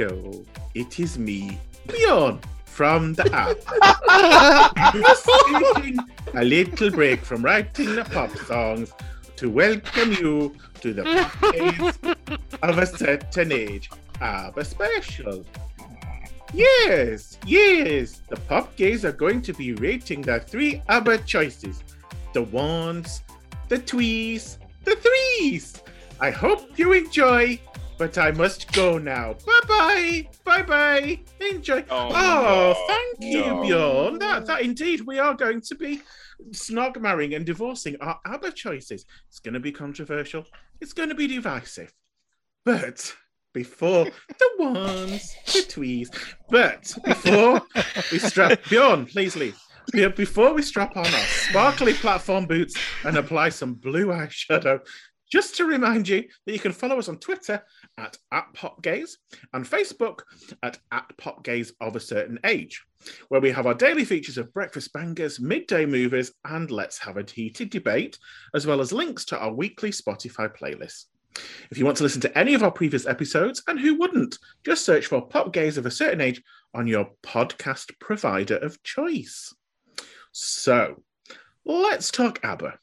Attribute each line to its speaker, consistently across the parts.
Speaker 1: Hello, it is me, Leon, from the app. Taking a little break from writing the pop songs to welcome you to the days of a certain age. ABBA special. Yes, yes, the pop gays are going to be rating their three ABBA choices the ones, the twees, the threes. I hope you enjoy, but I must go now. Bye bye, bye bye. Enjoy.
Speaker 2: Oh,
Speaker 1: Oh,
Speaker 2: no,
Speaker 1: thank you,
Speaker 2: no.
Speaker 1: Bjorn. That, that indeed, we are going to be snog marrying and divorcing our ABBA choices. It's going to be controversial. It's going to be divisive. But before the ones, the twees, but before we strap Bjorn, please leave. Before we strap on our sparkly platform boots and apply some blue eyeshadow, just to remind you that you can follow us on Twitter at, at PopGaze and Facebook at, at PopGaze of a certain age, where we have our daily features of breakfast bangers, midday movies, and let's have a heated debate, as well as links to our weekly Spotify playlists. If you want to listen to any of our previous episodes, and who wouldn't, just search for Pop Gays of a certain age on your podcast provider of choice. So, let's talk ABBA.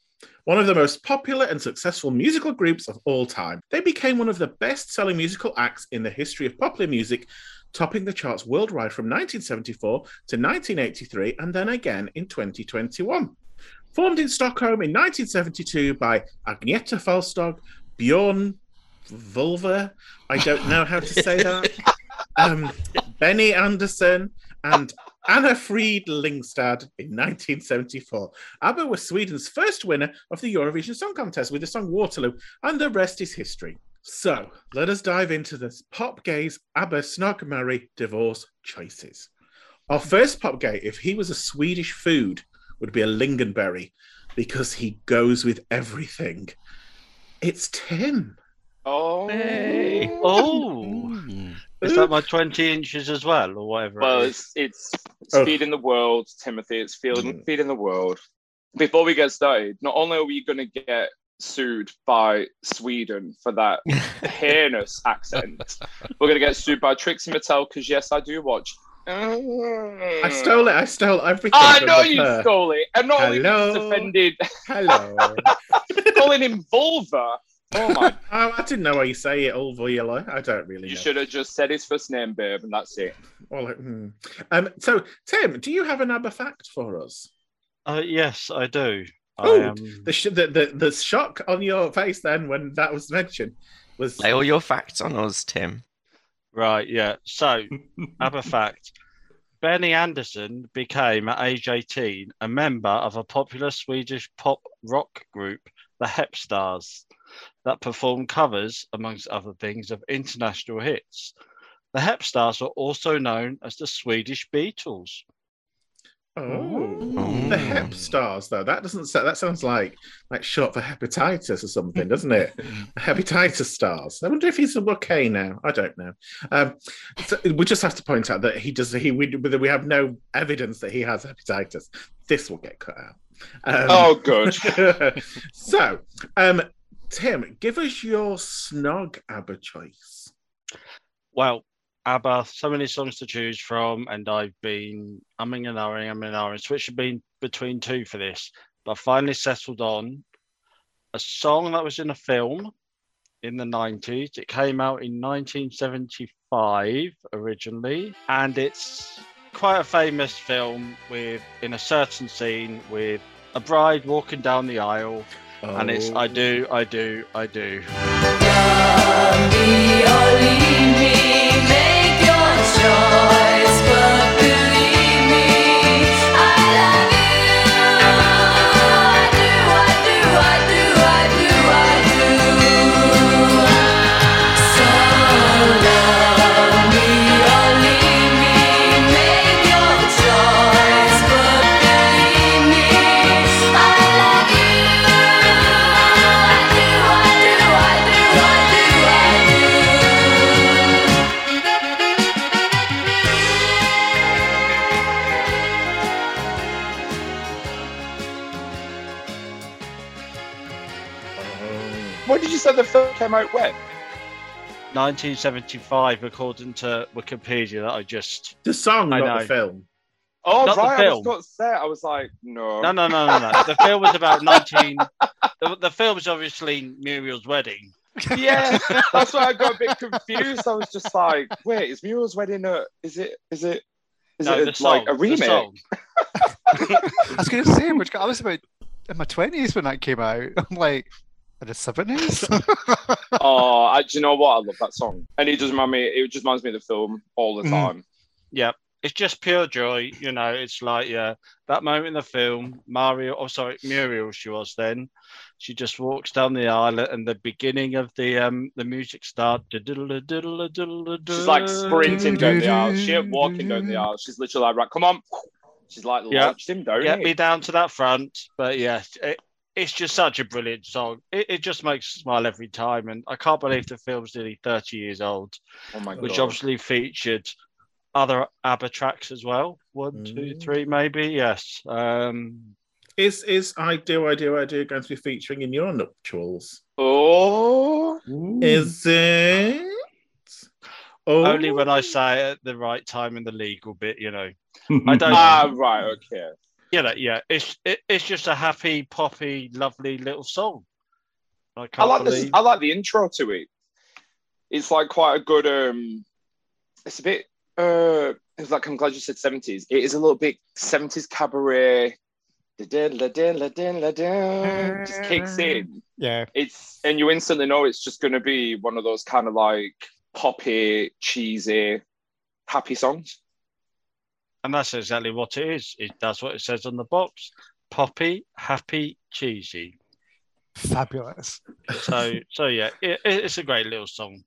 Speaker 1: One of the most popular and successful musical groups of all time. They became one of the best selling musical acts in the history of popular music, topping the charts worldwide from 1974 to 1983 and then again in 2021. Formed in Stockholm in 1972 by Agnetha Fältskog, Bjorn Vulva, I don't know how to say that, um, Benny Andersson, and Anni-Frid Lyngstad in 1974. ABBA was Sweden's first winner of the Eurovision Song Contest with the song Waterloo, and the rest is history. So let us dive into this pop gays ABBA snog marry divorce choices. Our first pop gay, if he was a Swedish food, would be a lingonberry because he goes with everything. It's Tim.
Speaker 2: Oh,
Speaker 3: Hey.
Speaker 4: Oh. Is that my 20 inches as well, or whatever?
Speaker 2: well,
Speaker 4: it is?
Speaker 2: it's it's, it's
Speaker 1: Oh.
Speaker 2: feeding the world, Timothy. It's feeding
Speaker 1: Mm.
Speaker 2: feeding the world. Before we get started, not only are we going to get sued by Sweden for that heinous accent, we're going to get sued by Trixie Mattel because yes, I do watch.
Speaker 1: I stole it. I stole everything.
Speaker 2: I know you
Speaker 1: her.
Speaker 2: stole it, and not only
Speaker 1: Hello.
Speaker 2: just offended,
Speaker 1: Hello.
Speaker 2: calling him vulva. Oh my!
Speaker 1: oh, I didn't know how you say it, Ulvula. I don't really
Speaker 2: You
Speaker 1: know.
Speaker 2: should have just said his first name, babe, and that's it.
Speaker 1: Well, hmm. um, so, Tim, do you have an ABBA fact for us?
Speaker 4: Uh, yes, I do. I
Speaker 1: Oh,
Speaker 4: am.
Speaker 1: The, sh- the, the, the shock on your face then when that was mentioned was.
Speaker 3: Lay all your facts on us, Tim.
Speaker 4: Right, yeah. So, ABBA fact. Benny Andersson became, at age 18, a member of a popular Swedish pop rock group, the Hepstars, that performed covers, amongst other things, of international hits. The Hepstars are also known as the Swedish Beatles.
Speaker 1: Oh,
Speaker 3: Oh.
Speaker 1: the Hep stars though. That doesn't. sa- That sounds like like short for hepatitis or something, doesn't it? hepatitis stars. I wonder if he's okay now. I don't know. Um, so we just have to point out that he does. He we, we have no evidence that he has hepatitis. This will get cut out. Um,
Speaker 2: Oh, good.
Speaker 1: so, um, Tim, give us your snog ABBA choice.
Speaker 4: Well, ABBA, so many songs to choose from, and I've been umming and ahhing, umming and ahhing, switching been between two for this, but I finally settled on a song that was in a film in the 90s. It came out in 1975 originally, and it's quite a famous film with in a certain scene with a bride walking down the aisle, and it's I do, I do, I do.
Speaker 2: What did you say the film came out when?
Speaker 4: 1975, according to Wikipedia. That I just
Speaker 1: The song,
Speaker 4: I
Speaker 1: not
Speaker 4: know.
Speaker 1: the film.
Speaker 2: Oh,
Speaker 4: Not the
Speaker 2: right. I was
Speaker 4: film.
Speaker 2: got set. I was like, no.
Speaker 4: no, no, no, no, no. The film was about 19. The, the film was obviously Muriel's wedding.
Speaker 2: Yeah, that's why I got a bit confused. I was just like, wait, is Muriel's wedding a? Is it? Is it? Is
Speaker 4: no,
Speaker 2: it
Speaker 4: the
Speaker 2: a-
Speaker 4: song,
Speaker 2: like a remake?
Speaker 4: song.
Speaker 5: I was going to say, which I was about in my twenties when that came out. I'm like, in the seventies.
Speaker 2: Oh, I, do you know what? I love that song, and it just remind me. It just reminds me of the film all the
Speaker 5: Mhm.
Speaker 2: time.
Speaker 4: Yep. It's just pure joy, you know. It's like yeah, that moment in the film, Mario. Oh, sorry, Muriel. She was then. She just walks down the aisle, and the beginning of the um the music starts.
Speaker 2: She's like sprinting down the aisle. She ain't walking down the aisle. She's literally like, right, come on. She's like
Speaker 4: Yeah.
Speaker 2: launched him down.
Speaker 4: Get
Speaker 2: it.
Speaker 4: me down to that front. But yeah, it, it's just such a brilliant song. It, it just makes me smile every time, and I can't believe the film's nearly thirty years old,
Speaker 2: Oh my
Speaker 4: which
Speaker 2: god.
Speaker 4: obviously featured other ABBA tracks as well. One, two,
Speaker 1: Mm.
Speaker 4: three, maybe. Yes. Um,
Speaker 1: Is is I do I do I do going to be featuring in your nuptials?
Speaker 2: Oh,
Speaker 1: Is it? Oh,
Speaker 4: Only when I say it at the right time in the legal bit, you know. I don't.
Speaker 2: ah, right, okay.
Speaker 4: You know, yeah. It's it, it's just a happy, poppy, lovely little song. I
Speaker 2: I
Speaker 4: can't
Speaker 2: like this. I like the intro to it. It's like quite a good. um It's a bit. uh It's like I'm glad you said seventies. It is a little bit seventies cabaret. Just kicks in.
Speaker 5: yeah.
Speaker 2: It's and you instantly know it's just going to be one of those kind of like poppy, cheesy, happy songs.
Speaker 4: And that's exactly what it is. It, that's what it says on the box. Poppy, happy, cheesy.
Speaker 5: Fabulous.
Speaker 4: So, so yeah, it, it's a great little song.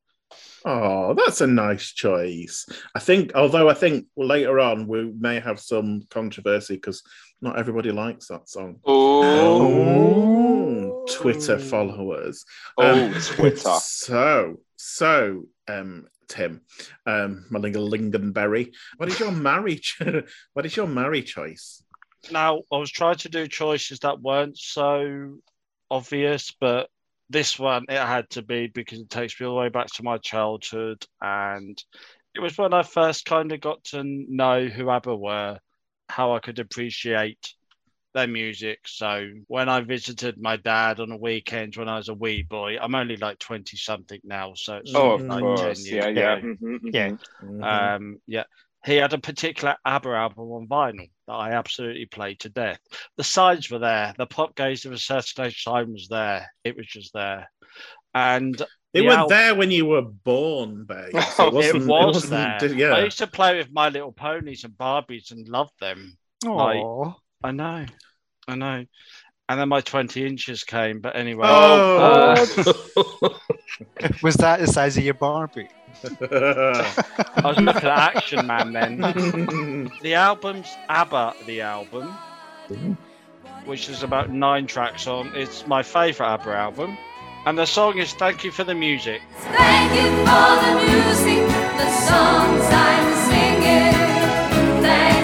Speaker 1: Oh, that's a nice choice. I think, although I think later on we may have some controversy because not everybody likes that song.
Speaker 2: Oh,
Speaker 1: Twitter followers.
Speaker 2: Oh,
Speaker 1: Um,
Speaker 2: Twitter.
Speaker 1: So, so, um, Tim, um, Malinga Lingonberry, what is your marriage? what is your marry choice?
Speaker 4: Now, I was trying to do choices that weren't so obvious, but this one it had to be because it takes me all the way back to my childhood, and it was when I first kind of got to know who ABBA were, how I could appreciate their music. So when I visited my dad on a weekend when I was a wee boy, I'm only like twenty something now, so it's
Speaker 2: Oh, of
Speaker 4: like 10 years
Speaker 2: Yeah, yeah.
Speaker 4: ago.
Speaker 2: Mhm, mhm.
Speaker 5: Yeah.
Speaker 1: Mhm.
Speaker 4: Um, yeah, he had a particular ABBA album on vinyl that I absolutely played to death. The sides were there. The pop gays of a certain age time was there. It was just there, and
Speaker 1: they
Speaker 4: the
Speaker 1: were
Speaker 4: al-
Speaker 1: there when you were born, babe.
Speaker 2: Oh,
Speaker 1: it wasn't,
Speaker 4: it was
Speaker 1: wasn't-
Speaker 4: there.
Speaker 1: Yeah.
Speaker 4: I used to play with My Little Ponies and Barbies and love them. Like-
Speaker 5: Oh,
Speaker 4: I know, I know. And then my twenty inches came, but anyway.
Speaker 1: Oh,
Speaker 4: uh,
Speaker 5: was that the size of your Barbie?
Speaker 4: I was looking at Action Man then. The album's ABBA, the album, which is about nine tracks on. It's my favourite ABBA album. And the song is Thank You for the Music.
Speaker 6: Thank you for the music, the songs I'm singing. Thanks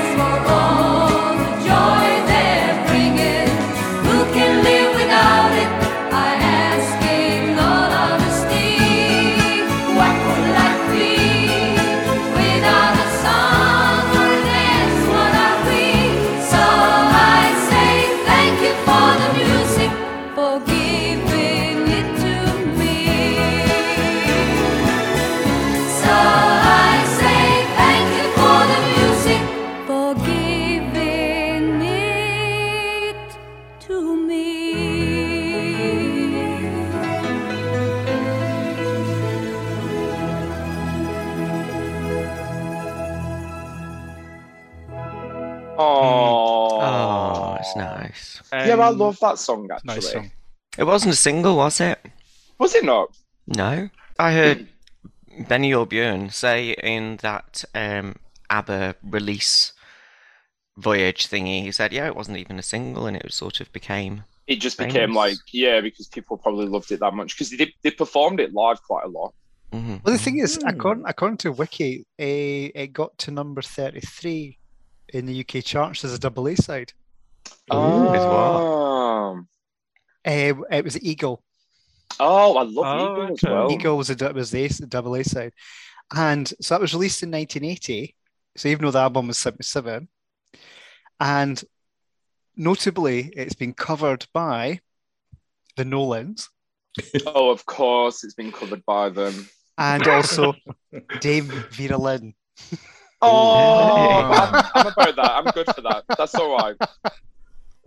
Speaker 3: It's nice.
Speaker 2: Yeah, I
Speaker 4: Um,
Speaker 2: love that song actually.
Speaker 5: Nice song.
Speaker 3: It wasn't a single, was it?
Speaker 2: Was it not?
Speaker 3: No. I heard Benny O'Byrne say in that um, ABBA release voyage thingy, he said, yeah, it wasn't even a single and it sort of became.
Speaker 2: It just
Speaker 3: Famous.
Speaker 2: became like yeah, because people probably loved it that much because they they performed it live quite a lot.
Speaker 3: Mhm.
Speaker 5: Well, the thing is,
Speaker 1: Hmm.
Speaker 5: according, according to Wiki, eh, it got to number 33 in the UK charts as a double A side.
Speaker 3: Ooh, with what?
Speaker 2: Um,
Speaker 5: Eh, it was Eagle.
Speaker 2: Oh, I love
Speaker 4: Oh,
Speaker 2: Eagle as well.
Speaker 5: Eagle was a was the A- double A side, and so that was released in 1980. So even though the album was 77, and notably, it's been covered by the Nolans
Speaker 2: Oh, of course, it's been covered by them.
Speaker 5: and also Dame Vera Lynn.
Speaker 2: Oh, I'm, I'm about that. I'm good for that. That's all right.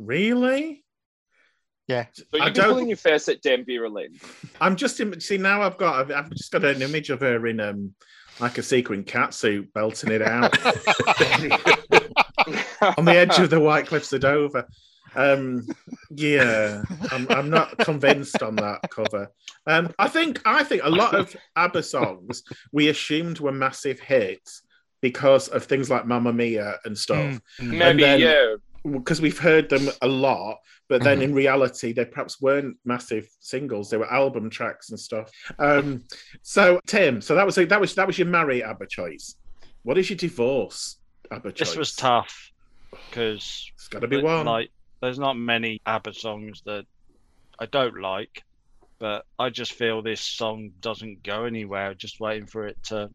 Speaker 1: Really?
Speaker 2: So
Speaker 1: I
Speaker 2: you've been
Speaker 1: don't-
Speaker 2: pulling your face at Dame Vera Lynn.
Speaker 1: I'm just in, see now I've got I've, I've just got an image of her in um like a sequin catsuit belting it out on the edge of the White Cliffs of Dover. Um, yeah, I'm, I'm not convinced on that cover. Um, I think I think a lot of ABBA songs we assumed were massive hits because of things like Mamma Mia and stuff.
Speaker 5: Mm, mm.
Speaker 2: Maybe,
Speaker 1: then-
Speaker 2: yeah.
Speaker 1: Because we've heard them a lot, but then
Speaker 3: Mhm.
Speaker 1: in reality, they perhaps weren't massive singles; they were album tracks and stuff. Um, so Tim, so that was that was that was your marry ABBA choice. What is your divorce ABBA choice?
Speaker 4: This was tough because
Speaker 1: It's got to be one.
Speaker 4: like there's not many ABBA songs that I don't like, but I just feel this song doesn't go anywhere. Just waiting for it to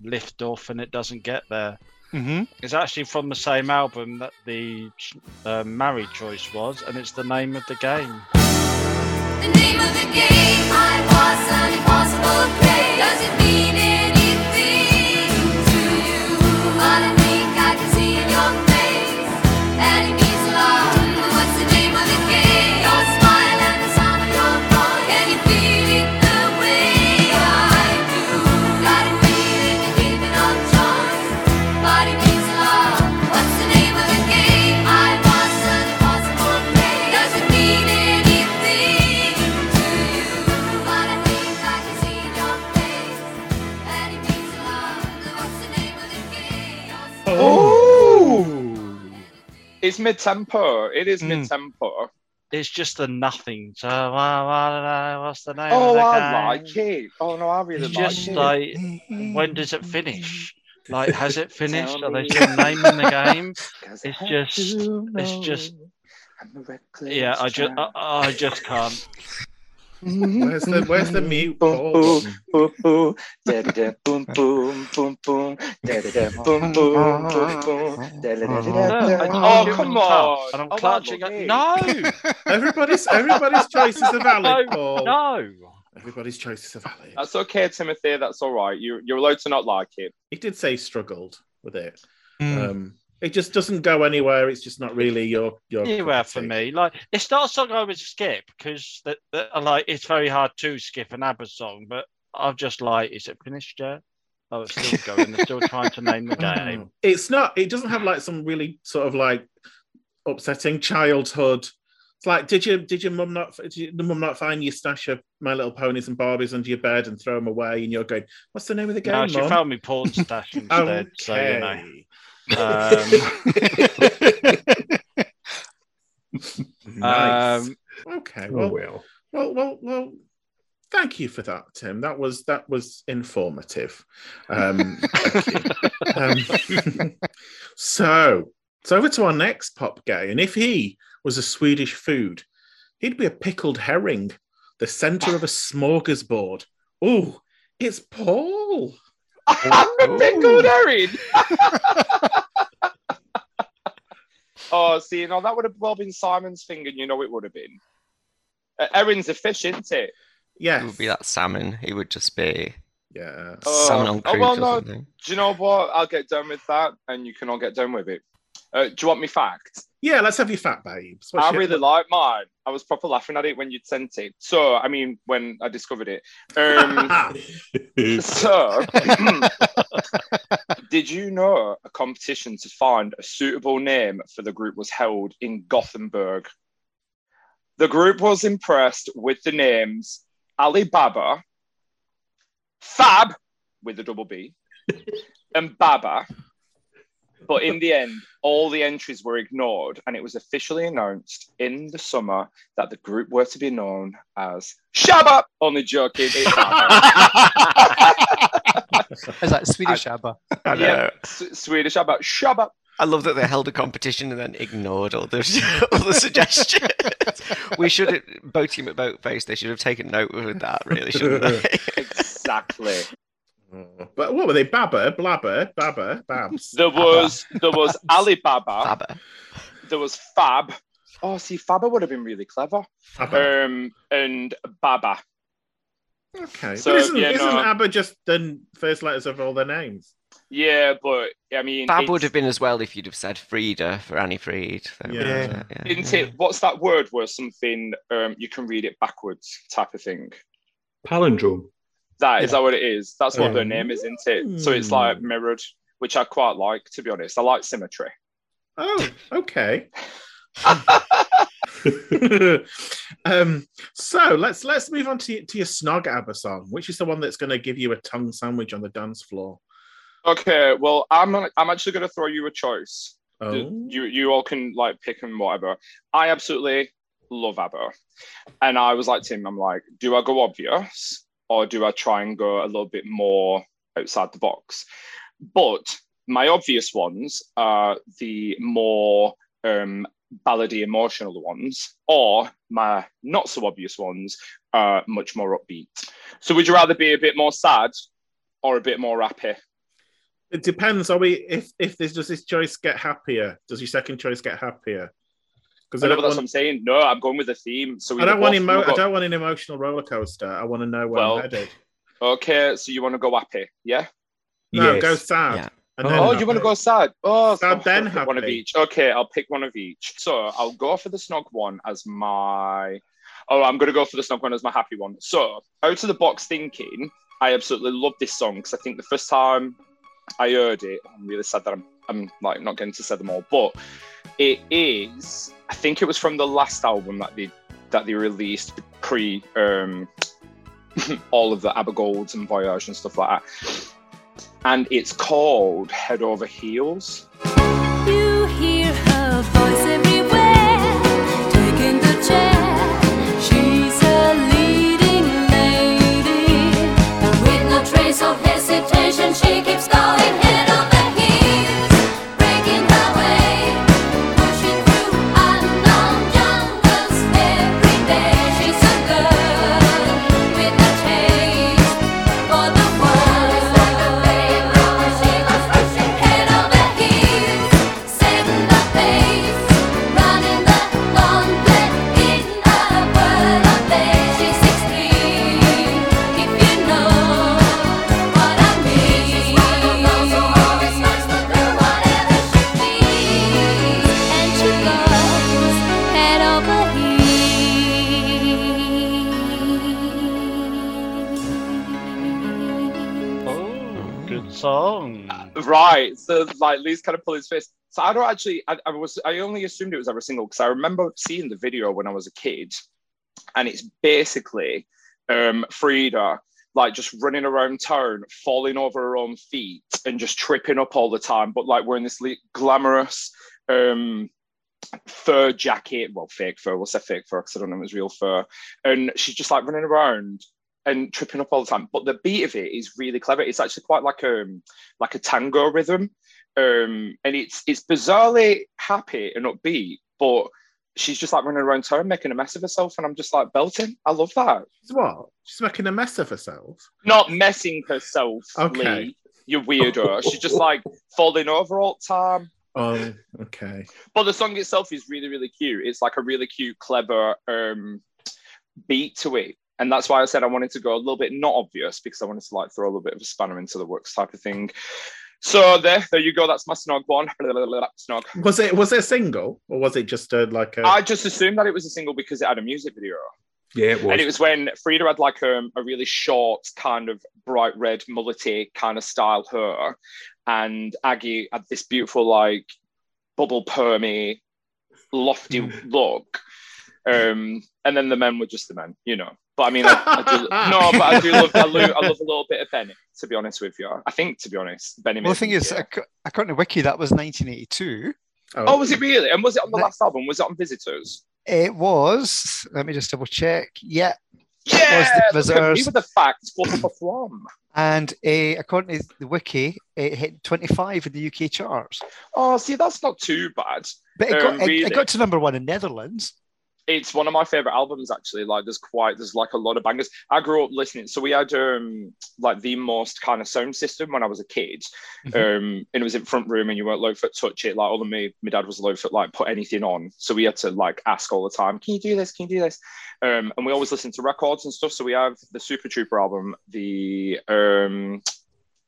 Speaker 4: lift off, and it doesn't get there.
Speaker 5: Mhm.
Speaker 4: It's actually from the same album that the uh, married choice was, and it's the name of the game.
Speaker 6: The name of the game I was an impossible play. Does it mean anything
Speaker 2: It's mid tempo. It is
Speaker 5: Mm.
Speaker 2: mid tempo.
Speaker 4: It's just the nothing. So what's the name?
Speaker 2: Oh, I like it. Oh no, I really
Speaker 4: It's
Speaker 2: like
Speaker 4: just
Speaker 2: it.
Speaker 4: like when does it finish? Like, has it finished? Are they still naming the game? it's just- it's just-
Speaker 2: I'm a reckless
Speaker 4: Yeah, I just. I, I just can't.
Speaker 1: where's the where's the mute
Speaker 2: Boom, boom, boom, boom, da-da-da, boom, boom, boom, boom, da-da-da, boom, boom, boom, boom, da-da-da-da-da.
Speaker 4: I told
Speaker 2: Oh, come
Speaker 4: it was tough,
Speaker 2: on.
Speaker 4: And I'm
Speaker 2: Oh,
Speaker 4: clutching
Speaker 2: love
Speaker 4: it.
Speaker 2: it.
Speaker 4: No,
Speaker 1: Everybody's everybody's choices are valid,
Speaker 4: no.
Speaker 1: Everybody's choices are valid.
Speaker 2: That's okay, Timothy. That's all right. You, you're allowed to not like it.
Speaker 1: He did say struggled with it.
Speaker 5: Mm.
Speaker 1: Um, it just doesn't go anywhere. It's just not really your your.
Speaker 4: Anywhere for me. Like, it's not a song I would skip because that, that, like it's very hard to skip an ABBA song. But I've just like, is it finished yet? Oh, it's still going. They're still trying to name the mm. game.
Speaker 1: It's not. It doesn't have like some really sort of like upsetting childhood. It's like, did you did your mum not did your, mum not find your stash of My Little Ponies and Barbies under your bed and throw them away? And you're going, what's the name of the game?
Speaker 4: No, she
Speaker 1: Mum?"
Speaker 4: found me porn stash instead. So you know.
Speaker 1: Okay.
Speaker 4: Um,
Speaker 1: nice.
Speaker 4: um,
Speaker 1: okay.
Speaker 7: Oh,
Speaker 1: Well,
Speaker 7: well.
Speaker 1: well, well, well. Thank you for that, Tim. That was that was informative. Um. Um, so, so over to our next pop gay, and if he was a Swedish food, he'd be a pickled herring, the center of a smorgasbord. Oh, it's Paul.
Speaker 2: I'm a pickled herring. oh, see, you know, that would have well been Simon's thing, and you know it would have been. Uh, herring's a fish, isn't it?
Speaker 1: Yes.
Speaker 3: It would be that salmon. He would just be
Speaker 1: Yeah.
Speaker 2: Oh.
Speaker 3: salmon on
Speaker 2: Oh, well,
Speaker 3: or
Speaker 2: no.
Speaker 3: something.
Speaker 2: Do you know what? I'll get done with that, and you can all get done with it. Uh, do you want me fact?
Speaker 1: Yeah. Let's have your fat babes. What's
Speaker 2: I
Speaker 1: your-
Speaker 2: really like mine. I was proper laughing at it when you'd sent it. So, I mean, when I discovered it. Um, so, did you know a competition to find a suitable name for the group was held in Gothenburg? The group was impressed with the names Alibaba, Fab with a double B, and Baba. But in the end, all the entries were ignored, and it was officially announced in the summer that the group were to be known as Shabba. Only joking. It's like
Speaker 5: Is that Swedish ABBA?
Speaker 3: I
Speaker 2: Yeah. S- Swedish Abba. Shabba.
Speaker 3: I love that they held a competition and then ignored all the all the suggestions. we should have both team at boat Boatface. They should have taken note of that, really, shouldn't they?
Speaker 2: Exactly.
Speaker 1: But what were they? Babber, blabber, babber, babs.
Speaker 2: There was there was Alibaba.
Speaker 3: Fabber.
Speaker 2: There was Fab. Oh, see, Fabba would have been really clever.
Speaker 1: Abba.
Speaker 2: Um, and Baba.
Speaker 1: Okay.
Speaker 2: so,
Speaker 1: but isn't,
Speaker 2: yeah,
Speaker 1: isn't
Speaker 2: no.
Speaker 1: ABBA just the first letters of all their names?
Speaker 2: Yeah, but I mean,
Speaker 3: Fab
Speaker 2: it's-
Speaker 3: would have been as well if you'd have said Frida for Anni-Frid. So,
Speaker 1: Yeah.
Speaker 3: yeah,
Speaker 2: Isn't
Speaker 3: yeah.
Speaker 2: it? What's that word? Where something um, you can read it backwards, type of thing.
Speaker 7: Palindrome.
Speaker 2: That is
Speaker 5: Yeah.
Speaker 2: that what it is? That's what their
Speaker 1: Um,
Speaker 2: name is, isn't it? So it's like mirrored, which I quite like. To be honest, I like symmetry.
Speaker 1: Oh, okay. um, so let's let's move on to, to your snog ABBA song, which is the one that's going to give you a tongue sandwich on the dance floor.
Speaker 2: Okay, well, I'm I'm actually going to throw you a choice.
Speaker 1: Oh,
Speaker 2: You you all can like pick and whatever. I absolutely love ABBA, and I was like Tim. I'm like, do I go obvious or do I try and go a little bit more outside the box? But my obvious ones are the more um, ballady, emotional ones, or my not so obvious ones are much more upbeat. So, would you rather be a bit more sad or a bit more happy?
Speaker 1: it depends. Are we if if this does this choice get happier? Does your second choice get happier? Because
Speaker 2: I
Speaker 1: I
Speaker 2: know,
Speaker 1: don't
Speaker 2: but that's what
Speaker 1: want
Speaker 2: I'm saying. No, I'm going with the theme. So
Speaker 1: I don't want emo-
Speaker 2: got-
Speaker 1: I don't want an emotional roller coaster. I want to know where
Speaker 2: Well,
Speaker 1: I'm headed.
Speaker 2: Okay, so you want to go happy, yeah?
Speaker 1: No,
Speaker 7: Yes.
Speaker 1: go sad.
Speaker 3: Yeah.
Speaker 1: And
Speaker 7: Oh,
Speaker 2: Oh,
Speaker 1: happy.
Speaker 2: you want to go sad? Oh,
Speaker 1: Sad,
Speaker 2: so
Speaker 1: then
Speaker 2: pick one of each. Okay, I'll pick one of each. So I'll go for the snog one as my. Oh, I'm going to go for the snog one as my happy one. So out of the box thinking, I absolutely love this song because I think the first time I heard it, I'm really sad that I'm, I'm like not getting to say them all, but it is. I think it was from the last album that they that they released pre um, all of the ABBA Golds and Voyage and stuff like that. And it's called Head Over Heels. Kind of pull his face. So I don't actually I, I was I only assumed it was every single because I remember seeing the video when I was a kid. And it's basically um Frida like just running around town, falling over her own feet and just tripping up all the time, but like wearing this le- glamorous um fur jacket, well, fake fur, we'll say fake fur because I don't know if it's real fur. And she's just like running around and tripping up all the time. But the beat of it is really clever. It's actually quite like um like a tango rhythm. Um and it's it's bizarrely happy and upbeat, but she's just like running around town making a mess of herself, and I'm just like belting. I love that.
Speaker 1: She's what? She's making a mess of herself.
Speaker 2: Not messing herself,
Speaker 1: Okay.
Speaker 2: Lee. You weirdo. she's just like falling over all the time.
Speaker 1: Oh, okay.
Speaker 2: But the song itself is really, really cute. It's like a really cute, clever um, beat to it. And that's why I said I wanted to go a little bit not obvious because I wanted to like throw a little bit of a spanner into the works type of thing. So there, there you go. That's my snog one. Snog.
Speaker 1: Was it was it a single or was it just a like a?
Speaker 2: I just assumed that it was a single because it had a music video.
Speaker 7: Yeah, it was.
Speaker 2: And it was when Frida had like um, a really short, kind of bright red, mullety kind of style hair, and Aggie had this beautiful, like bubble permy, lofty look. Um, and then the men were just the men, you know. But I mean, I, I do, no, but I do love, I love, I love a little bit of Benny. To be honest with you, I think to be honest, Benny.
Speaker 5: Well, the thing is,
Speaker 2: feel-
Speaker 5: ac- according to Wiki, that was 1982.
Speaker 2: oh, was it really? And was it on the last album? Was it on Visitors?
Speaker 5: It was. Let me just double check. Yeah,
Speaker 2: Yeah,
Speaker 5: the
Speaker 2: look at me
Speaker 5: Visitors.
Speaker 2: with the facts. Flop, flop, flop.
Speaker 5: And uh, according to the wiki, it hit 25 in the UK charts.
Speaker 2: Oh, see, that's not too bad.
Speaker 5: But it,
Speaker 2: Um,
Speaker 5: got, it-
Speaker 2: really?
Speaker 5: it got to number one in Netherlands.
Speaker 2: It's one of my favorite albums, actually. Like, there's quite, there's like a lot of bangers. I grew up listening, so we had um like the most kind of sound system when I was a kid.
Speaker 5: Mhm.
Speaker 2: Um, and it was in front room, and you weren't allowed to touch it. Like, all of me, my dad was low foot like put anything on, so we had to like ask all the time, "Can you do this? Can you do this?" Um, and we always listened to records and stuff. So we have the Super Trooper album, the um.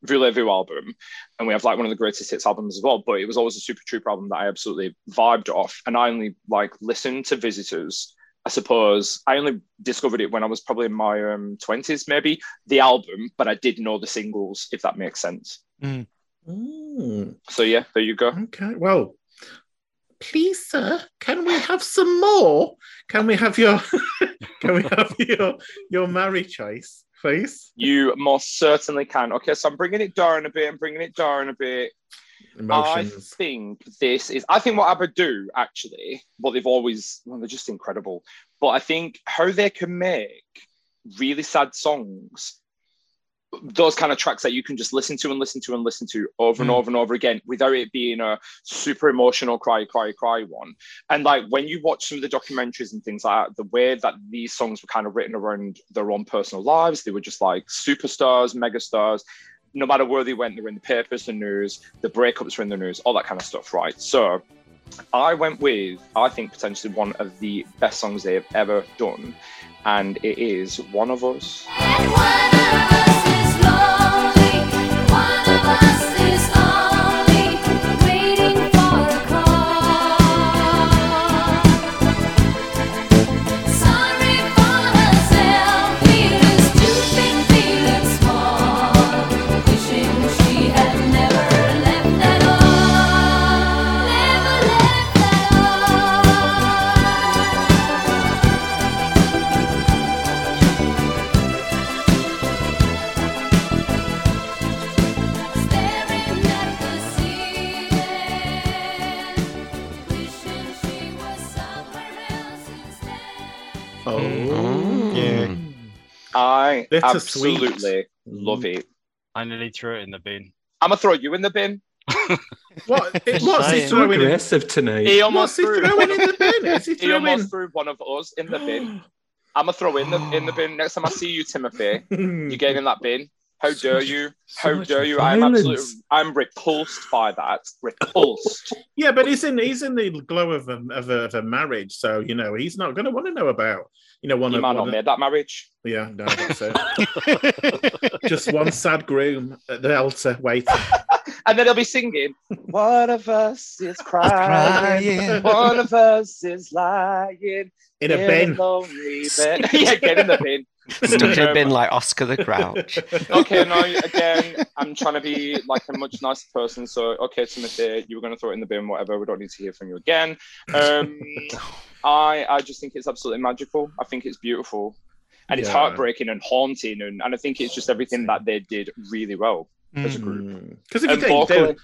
Speaker 2: Voulez-Vous album, and we have like one of the greatest hits albums as well. But it was always a Super Trooper album that I absolutely vibed off, and I only like listened to Visitors. I suppose I only discovered it when I was probably in my um, twenties, maybe the album, but I did know the singles, if that makes sense.
Speaker 1: Mm,
Speaker 2: So yeah, there you go.
Speaker 1: okay. Well, please, sir, can we have some more? Can we have your can we have your your marry choice,
Speaker 2: You most certainly can. Okay, so I'm bringing it down a bit. I'm bringing it down a bit.
Speaker 1: Emotions.
Speaker 2: I think this is. I think what ABBA do actually, what they've always, well, they're just incredible. But I think how they can make really sad songs, those kind of tracks that you can just listen to and listen to and listen to over and
Speaker 5: Mm.
Speaker 2: over and over again without it being a super emotional cry, cry, cry one. And like when you watch some of the documentaries and things like that, the way that these songs were kind of written around their own personal lives, they were just like superstars, megastars no matter where they went, they were in the papers, the news, the breakups were in the news, all that kind of stuff, right? So I went with, I think, potentially one of the best songs they've ever done, and it is One of Us.
Speaker 6: Us
Speaker 2: I
Speaker 1: Bittersweet.
Speaker 2: absolutely love mm. it.
Speaker 4: I nearly threw it in the bin.
Speaker 2: I'm gonna throw you in the bin.
Speaker 1: What? It,
Speaker 5: Just
Speaker 1: what's he
Speaker 5: saying.
Speaker 7: So
Speaker 1: throwing? In,
Speaker 7: aggressive tonight.
Speaker 2: He
Speaker 1: what's
Speaker 2: almost
Speaker 1: he
Speaker 2: threw.
Speaker 1: throwing in the bin? Is he
Speaker 2: He
Speaker 1: throwing?
Speaker 2: almost threw one of us in the bin. I'm gonna throw in the in the bin next time I see you, Timothy. You get in that bin. How dare you?
Speaker 7: So
Speaker 2: How
Speaker 7: much
Speaker 2: dare you? I'm absolutely. I'm repulsed by that. Repulsed.
Speaker 1: Yeah, but he's in he's in the glow of a, of a, of a marriage, so you know he's not going to want to know about you know one
Speaker 2: you
Speaker 1: of,
Speaker 2: might
Speaker 1: one
Speaker 2: not made that marriage.
Speaker 1: yeah no that's it. Just one sad groom at the altar waiting.
Speaker 2: And then he'll be singing. One of us is crying.
Speaker 5: Crying.
Speaker 2: One of us is lying
Speaker 1: In a bin.
Speaker 2: lonely bed. yeah, get in the bin.
Speaker 3: Stuck in a
Speaker 2: Um,
Speaker 3: bin like Oscar the Grouch.
Speaker 2: okay, no, again, I'm trying to be like a much nicer person. So, okay, Timothy, you were going to throw it in the bin, whatever. We don't need to hear from you again. Um, I, I just think it's absolutely magical. I think it's beautiful, and it's heartbreaking and haunting, and, and I think it's just everything that they did really well as a group.
Speaker 1: Because if you
Speaker 2: And
Speaker 1: think they,
Speaker 2: vocally,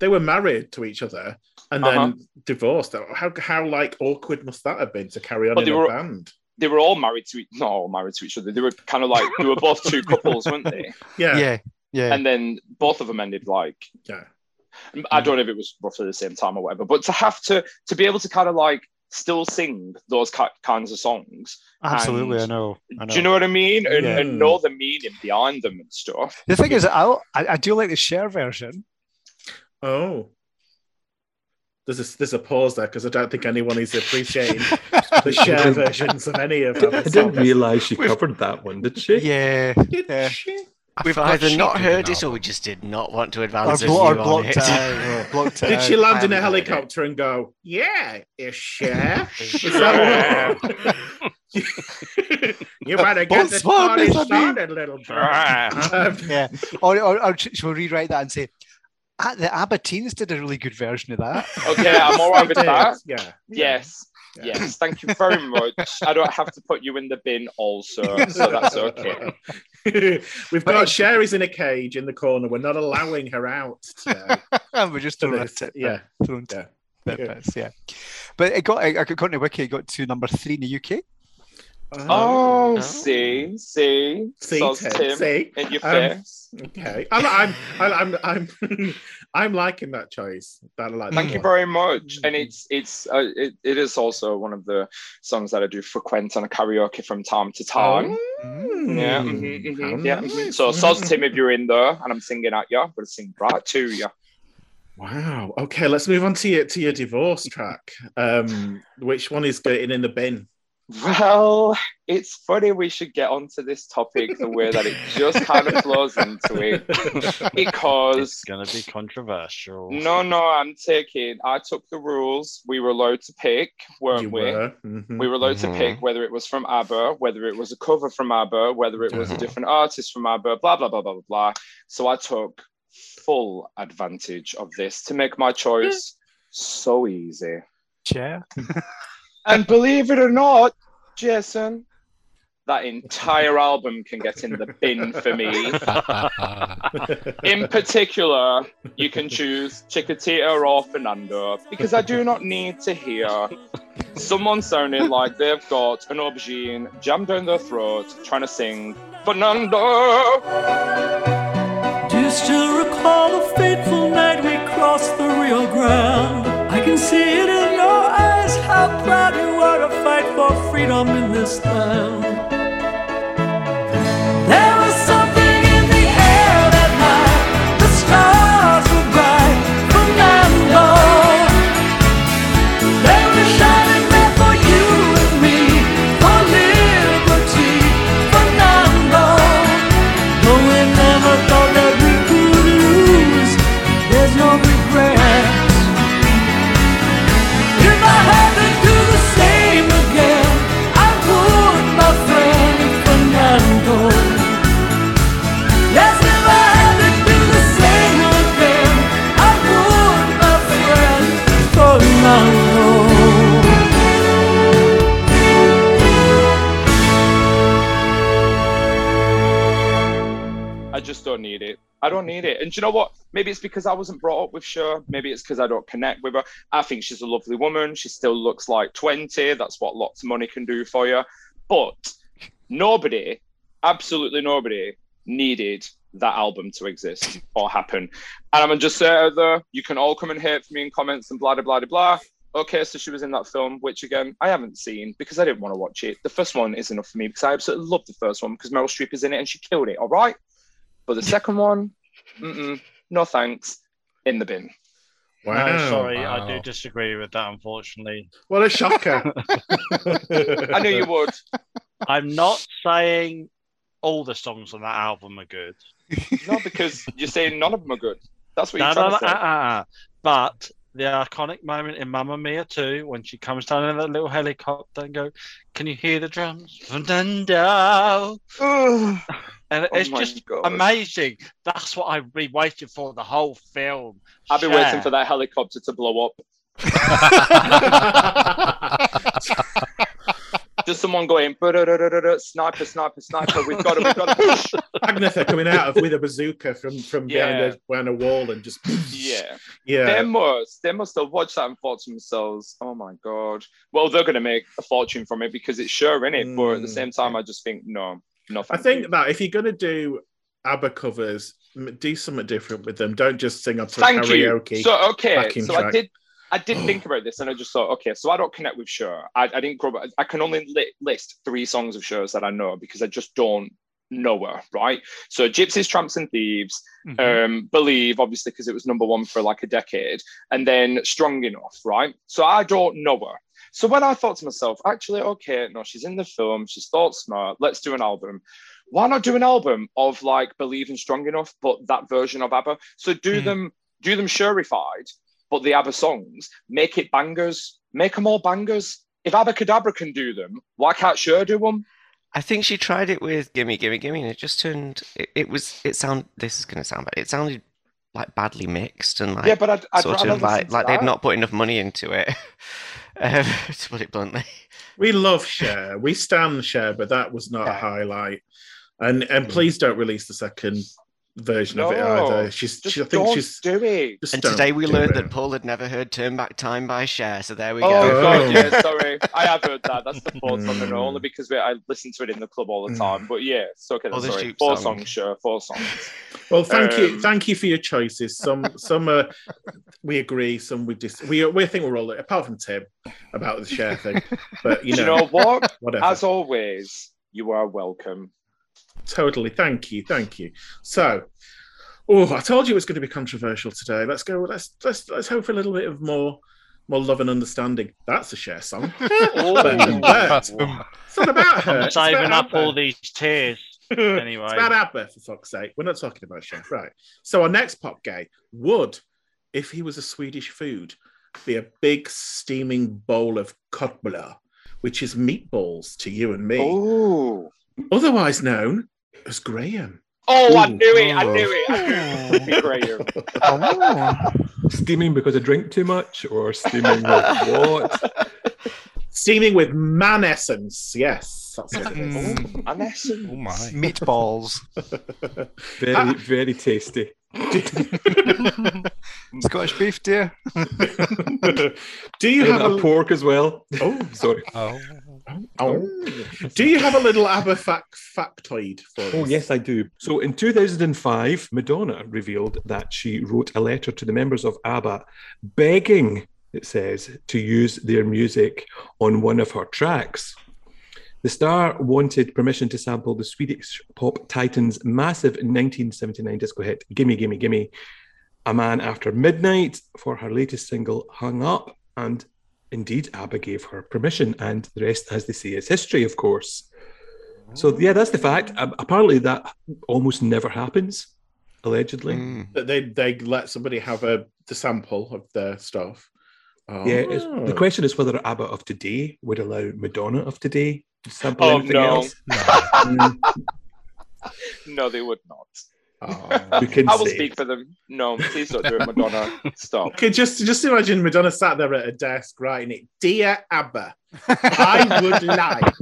Speaker 1: they were married to each other and then
Speaker 2: Uh-huh.
Speaker 1: divorced, how how like awkward must that have been to carry on
Speaker 2: But
Speaker 1: in a
Speaker 2: were-
Speaker 1: band?
Speaker 2: They were all married to each, not all married to each other. They were kind of like they were both two couples, weren't they?
Speaker 1: Yeah, yeah.
Speaker 5: Yeah, yeah.
Speaker 2: And then both of them ended like
Speaker 1: yeah.
Speaker 2: I don't know if it was roughly the same time or whatever, but to have to to be able to kind of like still sing those ki- kinds of songs.
Speaker 5: Absolutely, I know. I know.
Speaker 2: Do you know what I mean? And,
Speaker 5: Yeah.
Speaker 2: and know the meaning behind them and stuff.
Speaker 5: the thing is, I'll, I I do like the share version.
Speaker 1: Oh. There's a, there's a pause there because I don't think anyone is appreciating the Cher versions of any of them.
Speaker 7: I didn't realise she covered that one, did she?
Speaker 5: Yeah,
Speaker 1: Did
Speaker 5: yeah.
Speaker 1: she?
Speaker 3: We've either not heard it or we just did not want to
Speaker 5: Or,
Speaker 3: advance a
Speaker 5: blo- or
Speaker 3: view on
Speaker 5: blocked
Speaker 3: it.
Speaker 5: it out. blocked it
Speaker 1: Did she land in a
Speaker 3: haven't heard it.
Speaker 1: helicopter and go, yeah, is share? Is that what? you better get
Speaker 5: Both
Speaker 1: this
Speaker 5: smart,
Speaker 1: party started, little bird. Um,
Speaker 5: Yeah, or, or, or sh- shall we rewrite that and say, ah, the ABBA Teens did a really good version of that.
Speaker 2: Okay, I'm all right with
Speaker 1: did,
Speaker 2: that.
Speaker 1: Yeah.
Speaker 2: Yes.
Speaker 1: Yeah.
Speaker 2: Yes, thank you very much. I don't have to put you in the bin also, so that's okay.
Speaker 1: We've got Sherry's in a cage in the corner. We're not allowing her out today.
Speaker 5: And we're just throwing
Speaker 1: This-
Speaker 5: it.
Speaker 1: yeah.
Speaker 5: Thrown
Speaker 1: Yeah.
Speaker 5: yeah. yeah. But it got, I- according to Wiki, it got to number three in the UK.
Speaker 2: Oh,
Speaker 3: Oh.
Speaker 2: see, see,
Speaker 1: see,
Speaker 2: Soz
Speaker 1: Tim,
Speaker 2: Tim
Speaker 1: see.
Speaker 2: in your
Speaker 1: Um,
Speaker 2: face.
Speaker 1: Okay, I, li- I'm, I, I'm, I'm, I'm liking that choice. That I like.
Speaker 2: Thank you
Speaker 1: one.
Speaker 2: very much. And
Speaker 1: Mhm.
Speaker 2: it's it's uh, it, it is also one of the songs that I do frequent on a karaoke from time to time.
Speaker 1: Mm,
Speaker 2: Yeah,
Speaker 1: how
Speaker 2: mhm, mhm, yeah.
Speaker 1: nice.
Speaker 2: So, Soz Tim, if you're in there and I'm singing at you, I'm going to sing right to you.
Speaker 1: Wow. Okay, let's move on to your to your divorce track. Um, which one is getting in the bin?
Speaker 2: Well, it's funny we should get onto this topic the way that it just kind of flows into it because
Speaker 4: It's going to be controversial.
Speaker 2: no, no, I'm taking. I took the rules. We were allowed to pick, weren't
Speaker 1: You
Speaker 2: we?
Speaker 1: were. Mhm.
Speaker 2: We were allowed
Speaker 3: Mhm.
Speaker 2: to pick whether it was from ABBA, whether it was a cover from ABBA, whether it was a
Speaker 3: Mhm.
Speaker 2: different artist from ABBA, blah, blah, blah, blah, blah, blah. So I took full advantage of this to make my choice so easy.
Speaker 5: Cher.
Speaker 2: And believe it or not, Jason, that entire album can get in the bin for me. In particular, you can choose Chiquitita or Fernando because I do not need to hear someone sounding like they've got an aubergine jammed down their throat trying to sing Fernando.
Speaker 8: Do you still recall the fateful night we crossed the Rio Grande? I can see it in your eyes how proud you are to fight for freedom in this land.
Speaker 2: Don't need it. I don't need it. And you know what? Maybe it's because I wasn't brought up with Cher. Maybe it's because I don't connect with her. I think she's a lovely woman. She still looks like 20. That's what lots of money can do for you. But nobody, absolutely nobody, needed that album to exist or happen. And I'm just say uh, out there, you can all come and hate for me in comments and blah blah blah blah. Okay, so she was in that film, which again I haven't seen because I didn't want to watch it. The first one is enough for me because I absolutely love the first one because Meryl Streep is in it and she killed it. All right, but the second one, mm-mm, no thanks, in the bin.
Speaker 1: Wow.
Speaker 4: No, sorry, I do disagree with that, unfortunately.
Speaker 1: What a shocker.
Speaker 2: I knew you would.
Speaker 4: I'm not saying all the songs on that album are good.
Speaker 2: No, because you're saying none of them are good. That's what you're
Speaker 4: no,
Speaker 2: trying
Speaker 4: no,
Speaker 2: to
Speaker 4: uh,
Speaker 2: say.
Speaker 4: uh, uh. But the iconic moment in Mamma Mia 2 when she comes down in that little helicopter and go, Can you hear the drums? Fernando.
Speaker 2: Ugh.
Speaker 4: And
Speaker 2: Oh
Speaker 4: it's just
Speaker 2: God.
Speaker 4: amazing. That's what I've been waiting for the whole film.
Speaker 2: I've been waiting for that helicopter to blow up. Just someone going, "Ba-da-da-da-da-da, sniper, sniper, sniper. We've got it, we've got it.
Speaker 1: Agnetha coming out of with a bazooka from from behind, a, behind a wall and just
Speaker 2: yeah.
Speaker 1: yeah.
Speaker 2: They must, they must have watched that and thought to themselves, oh my God. Well, they're going to make a fortune from it because it's Cher in it. But at the
Speaker 1: Mm.
Speaker 2: same time, I just think, no, no.
Speaker 1: I think
Speaker 2: you.
Speaker 1: that if you're gonna do ABBA covers, do something different with them. Don't just sing up to
Speaker 2: Thank
Speaker 1: karaoke.
Speaker 2: you. So, okay. So I did. I did think about this, and I just thought, okay, so I don't connect with Cher. I, I didn't grow up. I can only li- list three songs of Cher's that I know because I just don't know her, right? So, Gypsies, Tramps, and Thieves,
Speaker 5: Mhm.
Speaker 2: um, Believe, obviously, because it was number one for like a decade, and then Strong Enough, right? So, I don't know her. So, when I thought to myself, actually, okay, no, she's in the film, she's thought smart, let's do an album. Why not do an album of like Believe and Strong Enough, but that version of ABBA? So, do
Speaker 5: Mm.
Speaker 2: them, do them Sherified, but the ABBA songs, make it bangers, make them all bangers. If Abbacadabra can do them, why can't Cher do them?
Speaker 3: I think she tried it with "Gimme, Gimme, Gimme," and it just turned. It, it was. It sound. This is going to sound bad. It sounded like badly mixed and like
Speaker 2: yeah, but I'd, I'd
Speaker 3: sort of like like they'd not put enough money into it. um, to put it bluntly.
Speaker 1: We love Cher. We stand Cher, but that was not a highlight. And and please don't release the second version of it either. She's,
Speaker 2: Just
Speaker 1: she, I think
Speaker 2: don't
Speaker 1: she's.
Speaker 2: do it.
Speaker 1: just
Speaker 3: And today we learned
Speaker 1: it.
Speaker 3: that Paul had never heard Turn Back Time by Cher, so there we
Speaker 2: Oh,
Speaker 3: go.
Speaker 2: God,
Speaker 1: Oh.
Speaker 2: yeah, sorry. I have heard that. That's the fourth song, and
Speaker 1: Mm.
Speaker 2: only because we, I listen to it in the club all the
Speaker 1: Mm.
Speaker 2: time. But yeah, it's okay.
Speaker 3: Oh,
Speaker 2: sorry. Four
Speaker 3: song.
Speaker 2: songs, sure. Four songs.
Speaker 1: Well, thank you,
Speaker 2: Um,
Speaker 1: thank you for your choices. Some, some uh, we agree, some we dis. We, we think we're all apart from Tim about the Cher thing, but you
Speaker 2: Do
Speaker 1: know,
Speaker 2: you know what?
Speaker 1: whatever.
Speaker 2: As always, you are welcome.
Speaker 1: Totally. Thank you. Thank you. So, oh, I told you it was going to be controversial today. Let's go. Let's let's let's hope for a little bit of more more love and understanding. That's a Cher song. But- but it's not about her.
Speaker 4: I'm
Speaker 1: It's about
Speaker 4: saving up all these tears. Anyway.
Speaker 1: it's about Abba, for fuck's sake. We're not talking about Cher. Right. So our next pop gay would, if he was a Swedish food, be a big steaming bowl of köttbullar, which is meatballs to you and me,
Speaker 2: Oh.
Speaker 1: Otherwise known as Graham.
Speaker 2: Oh, I
Speaker 1: Ooh.
Speaker 2: knew it. I knew it. I knew it. Graham.
Speaker 5: Oh.
Speaker 7: Steaming because I drink too much, or steaming with what?
Speaker 1: Steaming with man essence. Yes, that's what it is.
Speaker 5: Mm.
Speaker 2: An essence.
Speaker 9: Oh my.
Speaker 5: Meatballs.
Speaker 7: Very, very tasty.
Speaker 5: Scottish beef, dear.
Speaker 1: Do you
Speaker 7: And
Speaker 1: have
Speaker 7: a
Speaker 1: a
Speaker 7: pork as well.
Speaker 1: oh,
Speaker 7: Sorry.
Speaker 9: Oh.
Speaker 1: Oh. oh. Do you have a little ABBA fac- factoid for oh, us?
Speaker 7: Oh, yes, I do. So in 2005, Madonna revealed that she wrote a letter to the members of ABBA begging, it says, to use their music on one of her tracks. The star wanted permission to sample the Swedish pop titan's massive 1979 disco hit, Gimme, Gimme, Gimme, A Man After Midnight, for her latest single, Hung Up. And indeed, ABBA gave her permission. And the rest, as they say, is history, of course. So yeah, that's the fact. Um, apparently, that almost never happens. Allegedly,
Speaker 3: Mm.
Speaker 1: that they they let somebody have a the sample of their stuff. Oh.
Speaker 7: yeah. It's, the question is whether ABBA of today would allow Madonna of today to sample
Speaker 2: Oh,
Speaker 7: anything
Speaker 2: no.
Speaker 7: else. Mm,
Speaker 2: No, they would not.
Speaker 1: Oh.
Speaker 7: we can
Speaker 2: I will
Speaker 7: say.
Speaker 2: speak for them. No, please don't do it, Madonna. Stop.
Speaker 1: Okay, just just imagine Madonna sat there at a desk writing it, "Dear ABBA, I would like,"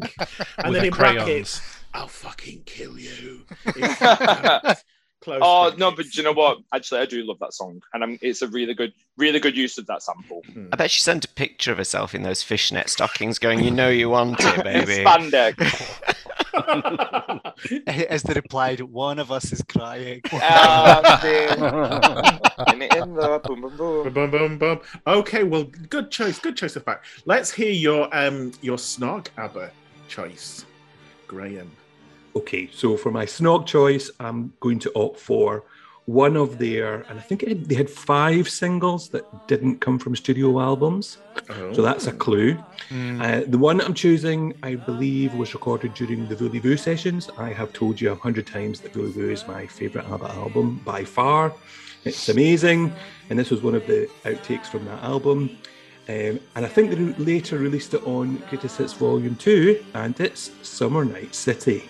Speaker 1: and
Speaker 9: With
Speaker 1: then
Speaker 9: the
Speaker 1: in
Speaker 9: crayons.
Speaker 1: brackets, "I'll fucking kill you." Close
Speaker 2: Oh no, but you know what? Actually, I do love that song, and I'm, it's a really good, really good use of that sample. Hmm.
Speaker 3: I bet she sent a picture of herself in those fishnet stockings going, You know you want it, baby.
Speaker 2: Spandex.
Speaker 5: As they replied, one of us is crying.
Speaker 1: Okay, well, good choice, good choice of fact. Let's hear your um your snog ABBA choice, Graham.
Speaker 7: Okay, so for my snog choice, I'm going to opt for one of their, and I think it, they had five singles that didn't come from studio albums.
Speaker 1: Oh.
Speaker 7: So that's a clue.
Speaker 5: Mm.
Speaker 7: Uh, the one I'm choosing, I believe, was recorded during the Voulez-Vous sessions. I have told you a hundred times that Voulez-Vous is my favourite ABBA album by far. It's amazing, and this was one of the outtakes from that album. Um, and I think they later released it on Greatest Hits Volume 2, and it's Summer Night City.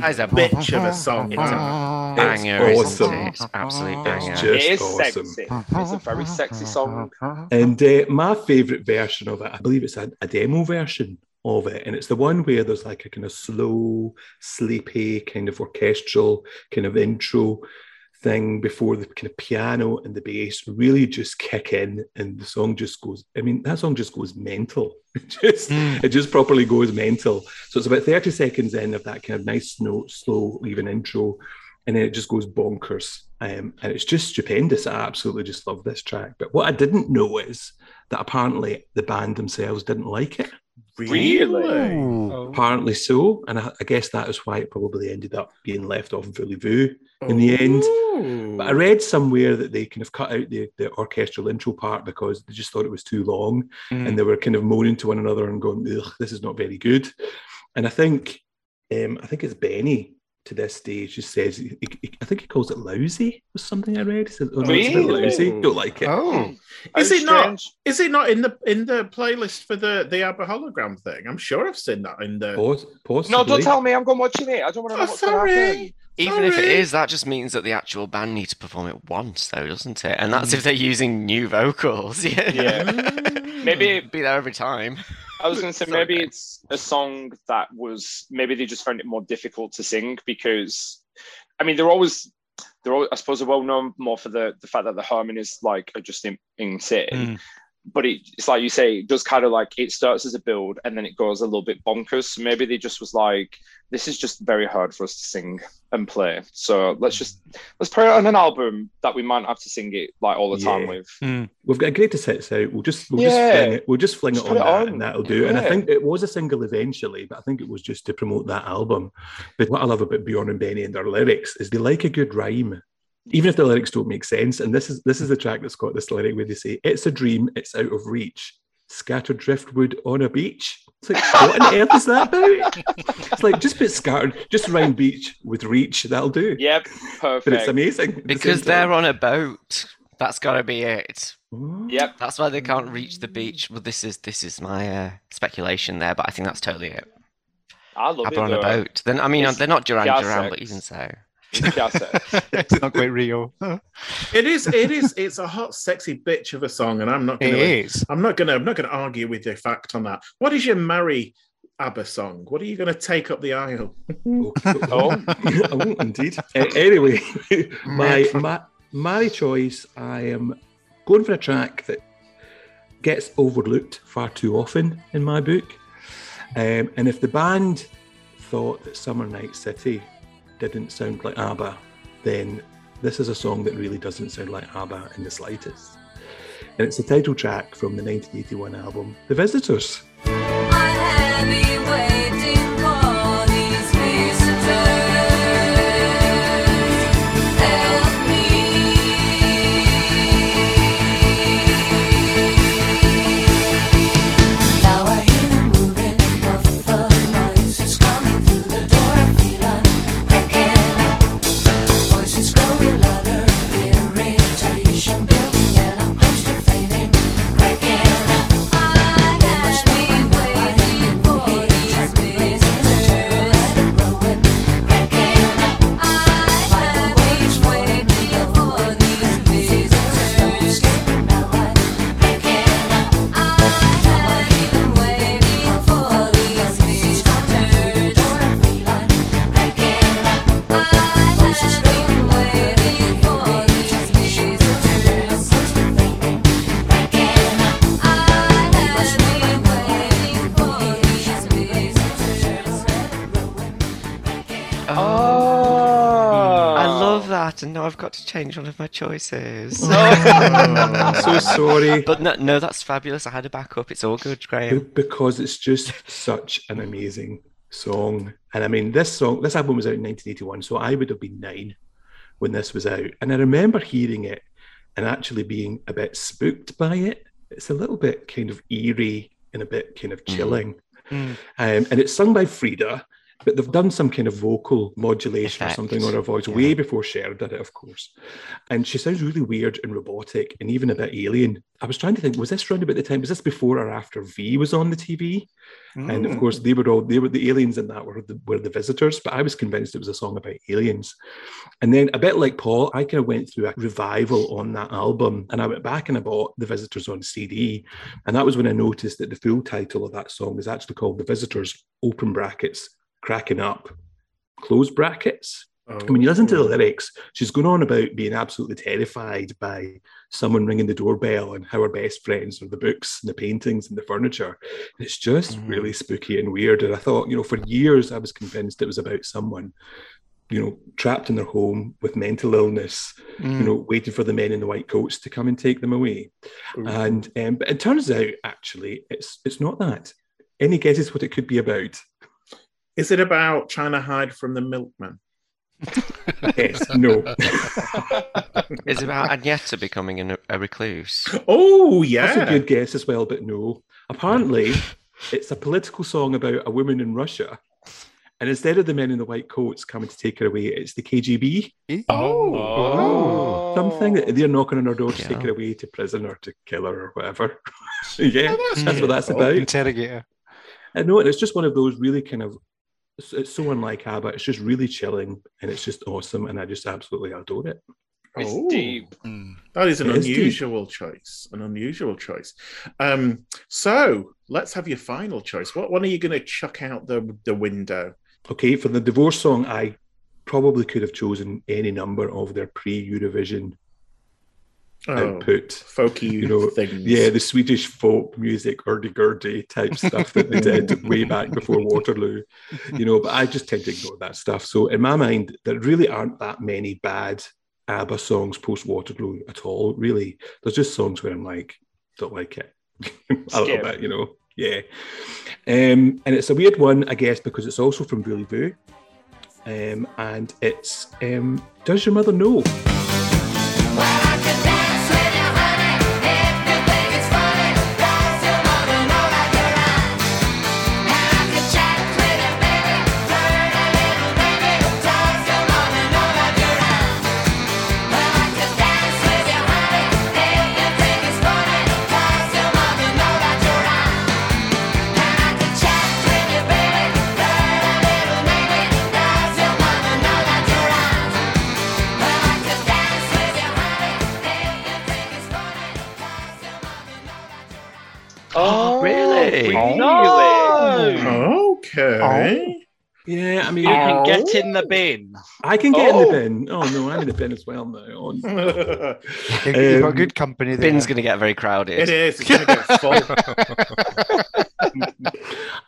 Speaker 3: Good
Speaker 1: sexy
Speaker 3: choice.
Speaker 1: bitch of a song.
Speaker 3: It's a banger,
Speaker 7: It's
Speaker 3: isn't
Speaker 7: awesome.
Speaker 3: it? It's absolute
Speaker 7: It's just
Speaker 2: it is
Speaker 7: awesome.
Speaker 2: sexy. It's a very sexy song.
Speaker 7: And uh, my favourite version of it, I believe it's a, a demo version of it. And it's the one where there's like a kind of slow, sleepy, kind of orchestral kind of intro thing before the kind of piano and the bass really just kick in and the song just goes i mean that song just goes mental. It just it just properly goes mental. So it's about 30 seconds in of that kind of nice slow slow even intro and then it just goes bonkers. Um, and it's just stupendous. I absolutely just love this track. But what i didn't know is that apparently the band themselves didn't like it.
Speaker 2: Really?
Speaker 5: Ooh.
Speaker 7: Apparently so, and I, I guess that is why it probably ended up being left off in Voulez-Vous in the end.
Speaker 1: Ooh.
Speaker 7: But I read somewhere that they kind of cut out the, the orchestral intro part because they just thought it was too long
Speaker 5: Mm.
Speaker 7: and they were kind of moaning to one another and going, Ugh, this is not very good. And I think um, I think it's Benny to this stage just says he, he- I think he calls it lousy or something I read. He says, oh, no, it's a bit
Speaker 2: Really?
Speaker 7: lousy. Don't like it.
Speaker 5: Oh,
Speaker 1: Is
Speaker 2: Oh,
Speaker 1: it not? Is it not in the in the playlist for the the ABBA hologram thing? I'm sure I've seen that in the.
Speaker 7: Pos- possibly.
Speaker 2: No, don't tell me. I'm going watching it. I don't want to know
Speaker 1: Oh,
Speaker 2: what's going to happen.
Speaker 1: sorry.
Speaker 3: Even if it is, that just means that the actual band need to perform it once, though, doesn't it? And that's if they're using new vocals. Yeah.
Speaker 2: Yeah. Maybe
Speaker 3: be there every time.
Speaker 2: I was going to say
Speaker 3: Sorry,
Speaker 2: maybe it's a song that was maybe they just found it more difficult to sing because, I mean, they're always they're all, I suppose are well known more for the the fact that the harmonies like are just in, insane.
Speaker 5: Mm.
Speaker 2: But it, it's like you say, it does kind of like it starts as a build and then it goes a little bit bonkers. So maybe they just was like, this is just very hard for us to sing and play. So let's just let's put it on an album that we might have to sing it like all the time
Speaker 7: Yeah.
Speaker 2: with.
Speaker 5: Mm.
Speaker 7: We've got a greatest hits out. We'll just we'll
Speaker 2: Yeah.
Speaker 7: just fling it. We'll just fling
Speaker 2: Just
Speaker 7: it on
Speaker 2: it
Speaker 7: that,
Speaker 2: on.
Speaker 7: and that'll do. And I think it was a single eventually, but I think it was just to promote that album. But what I love about Bjorn and Benny and their lyrics is they like a good rhyme, even if the lyrics don't make sense. And this is this is the track that's got this lyric where they say, "It's a dream, it's out of reach." Scattered driftwood on a beach. It's like, what on earth is that about? It's like just put scattered, just rhyme beach with reach. That'll do.
Speaker 2: Yep, perfect.
Speaker 7: But it's amazing. at the
Speaker 3: Because they're on a boat. That's got to be it.
Speaker 7: Oh.
Speaker 2: Yep.
Speaker 3: That's why they can't reach the beach. Well, this is this is my uh, speculation there, but I think that's totally it.
Speaker 2: I love
Speaker 3: ABBA
Speaker 2: it.
Speaker 3: on a boat. Then I mean,
Speaker 2: It's
Speaker 3: they're not Duran
Speaker 2: gas
Speaker 3: Duran, but even so.
Speaker 2: Yeah, so-
Speaker 5: it's not quite real.
Speaker 1: It is. It is. It's a hot, sexy bitch of a song, and I'm not
Speaker 5: It
Speaker 1: going to.
Speaker 5: is.
Speaker 1: I'm not going to. I'm not going to argue with your fact on that. What is your marry ABBA song? What are you going to take up the aisle?
Speaker 7: Oh,
Speaker 2: Oh.
Speaker 7: oh, indeed. Uh, anyway, my,
Speaker 5: Metro-
Speaker 7: my my choice, I am going for a track that gets overlooked far too often in my book. Um, and if the band thought that Summer Night City didn't sound like ABBA, then this is a song that really doesn't sound like ABBA in the slightest. And it's the title track from the 1981 album, The Visitors.
Speaker 3: Change one of my choices.
Speaker 7: I'm so sorry.
Speaker 3: But no, no, that's fabulous. I had a backup. It's all good,
Speaker 7: Be-
Speaker 3: Graham.
Speaker 7: because it's just such an amazing song. And I mean, this song, this album was out in 1981, so I would have been nine when this was out. And I remember hearing it and actually being a bit spooked by it. It's a little bit kind of eerie and a bit kind of chilling.
Speaker 5: Mm.
Speaker 7: Um, and it's sung by Frida, but they've done some kind of vocal modulation or something on her voice
Speaker 3: Yeah.
Speaker 7: way before Cher did it, of course. And she sounds really weird and robotic and even a bit alien. I was trying to think, was this round about the time? Was this before or after V was on the TV? And of
Speaker 5: Mm.
Speaker 7: course, they were all they were the aliens in that were the were the visitors. But I was convinced it was a song about aliens. And then a bit like Paul, I kind of went through a revival on that album, and I went back and I bought the Visitors on CD, and that was when I noticed that the full title of that song is actually called "The Visitors." Open brackets, cracking up, close brackets. And when you listen to the lyrics, she's going on about being absolutely terrified by someone ringing the doorbell and how her best friends are the books and the paintings and the furniture. And it's just
Speaker 3: Mhm.
Speaker 7: really spooky and weird. And I thought, you know, for years I was convinced it was about someone you know, trapped in their home with mental illness,
Speaker 5: Mm.
Speaker 7: you know, waiting for the men in the white coats to come and take them away. And um, but it turns out actually it's it's not that. Any guesses what it could be about?
Speaker 1: Is it about trying to hide from the milkman?
Speaker 7: Yes, no.
Speaker 3: Is it about Agnetha becoming an, a recluse?
Speaker 1: Oh yeah.
Speaker 7: That's a good guess as well, but no. Apparently, it's a political song about a woman in Russia. And instead of the men in the white coats coming to take her away, it's the KGB.
Speaker 4: Oh. oh.
Speaker 7: Something that they're knocking on her door to
Speaker 3: Yeah.
Speaker 7: take her away to prison or to kill her or whatever. yeah,
Speaker 1: Oh,
Speaker 7: that's what that's
Speaker 1: cool.
Speaker 7: about.
Speaker 5: Interrogator.
Speaker 7: I know, and it's just one of those really kind of. It's, it's so unlike ABBA. It's just really chilling, and it's just awesome, and I just absolutely adore it.
Speaker 2: It's
Speaker 1: Oh.
Speaker 2: deep.
Speaker 5: Mm.
Speaker 1: That is an
Speaker 7: It is deep.
Speaker 1: unusual choice. An unusual choice. Um, so let's have your final choice. What one are you going to chuck out the the window?
Speaker 7: Okay, for the divorce song, I probably could have chosen any number of their pre-Eurovision
Speaker 1: Oh,
Speaker 7: output.
Speaker 1: folky
Speaker 7: You know,
Speaker 1: things.
Speaker 7: Yeah, the Swedish folk music, hurdy-gurdy type stuff that they did way back before Waterloo. You know, but I just tend to ignore that stuff. So in my mind, there really aren't that many bad ABBA songs post Waterloo at all. Really, there's just songs where I'm like, don't like it a little bit, you know. Yeah, um, and it's a weird one, I guess, because it's also from Voulez-Vous, um, and it's um, Does Your Mother Know? Yeah, I
Speaker 4: You can
Speaker 1: Oh.
Speaker 4: get in the bin.
Speaker 7: I can get in
Speaker 2: Oh.
Speaker 7: the bin. Oh no, I'm in the bin as well now. Oh, no.
Speaker 5: You've you've got
Speaker 7: Um,
Speaker 5: good company there.
Speaker 3: Bin's going to get very crowded.
Speaker 1: it is. It's going to get full.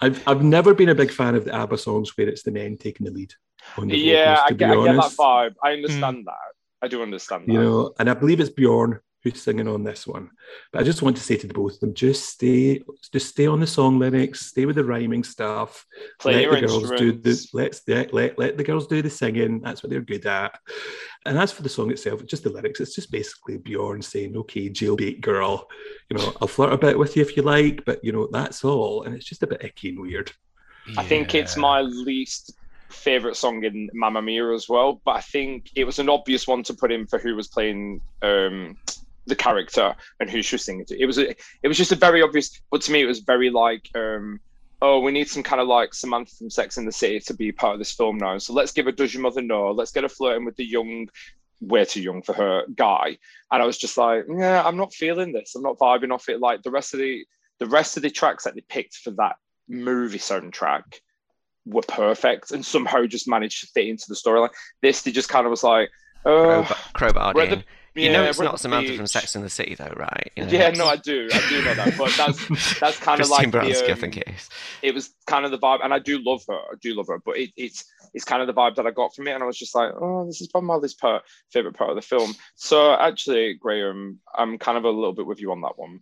Speaker 7: I've I've never been a big fan of the ABBA songs where it's the men taking the lead. On the
Speaker 2: Yeah,
Speaker 7: vocals,
Speaker 2: I get, I get that vibe. I understand that. I do understand that.
Speaker 7: You know, and I believe it's Bjorn who's singing on this one. But I just want to say to the both of them, just stay, just stay on the song lyrics, stay with the rhyming stuff.
Speaker 2: Play
Speaker 7: let
Speaker 2: your
Speaker 7: the girls do the let's let, let let the girls do the singing. That's what they're good at. And as for the song itself, just the lyrics, it's just basically Bjorn saying, "Okay, jailbait girl, you know, I'll flirt a bit with you if you like, but you know, that's all." And it's just a bit icky and weird.
Speaker 2: I think it's my least favorite song in Mamma Mia as well. But I think it was an obvious one to put in for who was playing um, the character and who she was singing to. It was a, it was just a very obvious. But to me, it was very like, um, oh, we need some kind of like Samantha from Sex in the City to be part of this film now. So let's give her Does Your Mother Know? Let's get her flirting with the young. Way too young for her guy, and I was just like, yeah, I'm not feeling this. I'm not vibing off it. Like the rest of the the rest of the tracks that they picked for that movie soundtrack were perfect and somehow just managed to fit into the storyline. This they just kind of was like, oh,
Speaker 3: Crowbar, crowbar
Speaker 2: we're at
Speaker 3: in.
Speaker 2: the-
Speaker 3: You know
Speaker 2: yeah,
Speaker 3: it's not
Speaker 2: the
Speaker 3: Samantha from. Sex and the City, though, right? You know,
Speaker 2: yeah,
Speaker 3: it's
Speaker 2: no, I do, I do know that, but that's that's kind of
Speaker 3: Christine
Speaker 2: like
Speaker 3: Baranski,
Speaker 2: the,
Speaker 3: I think
Speaker 2: um,
Speaker 3: it is.
Speaker 2: it was kind of the vibe, and I do love her, I do love her, but it, it's it's kind of the vibe that I got from it, and I was just like, oh, this is probably my least part, favorite part of the film. So actually, Graham, I'm kind of a little bit with you on that one.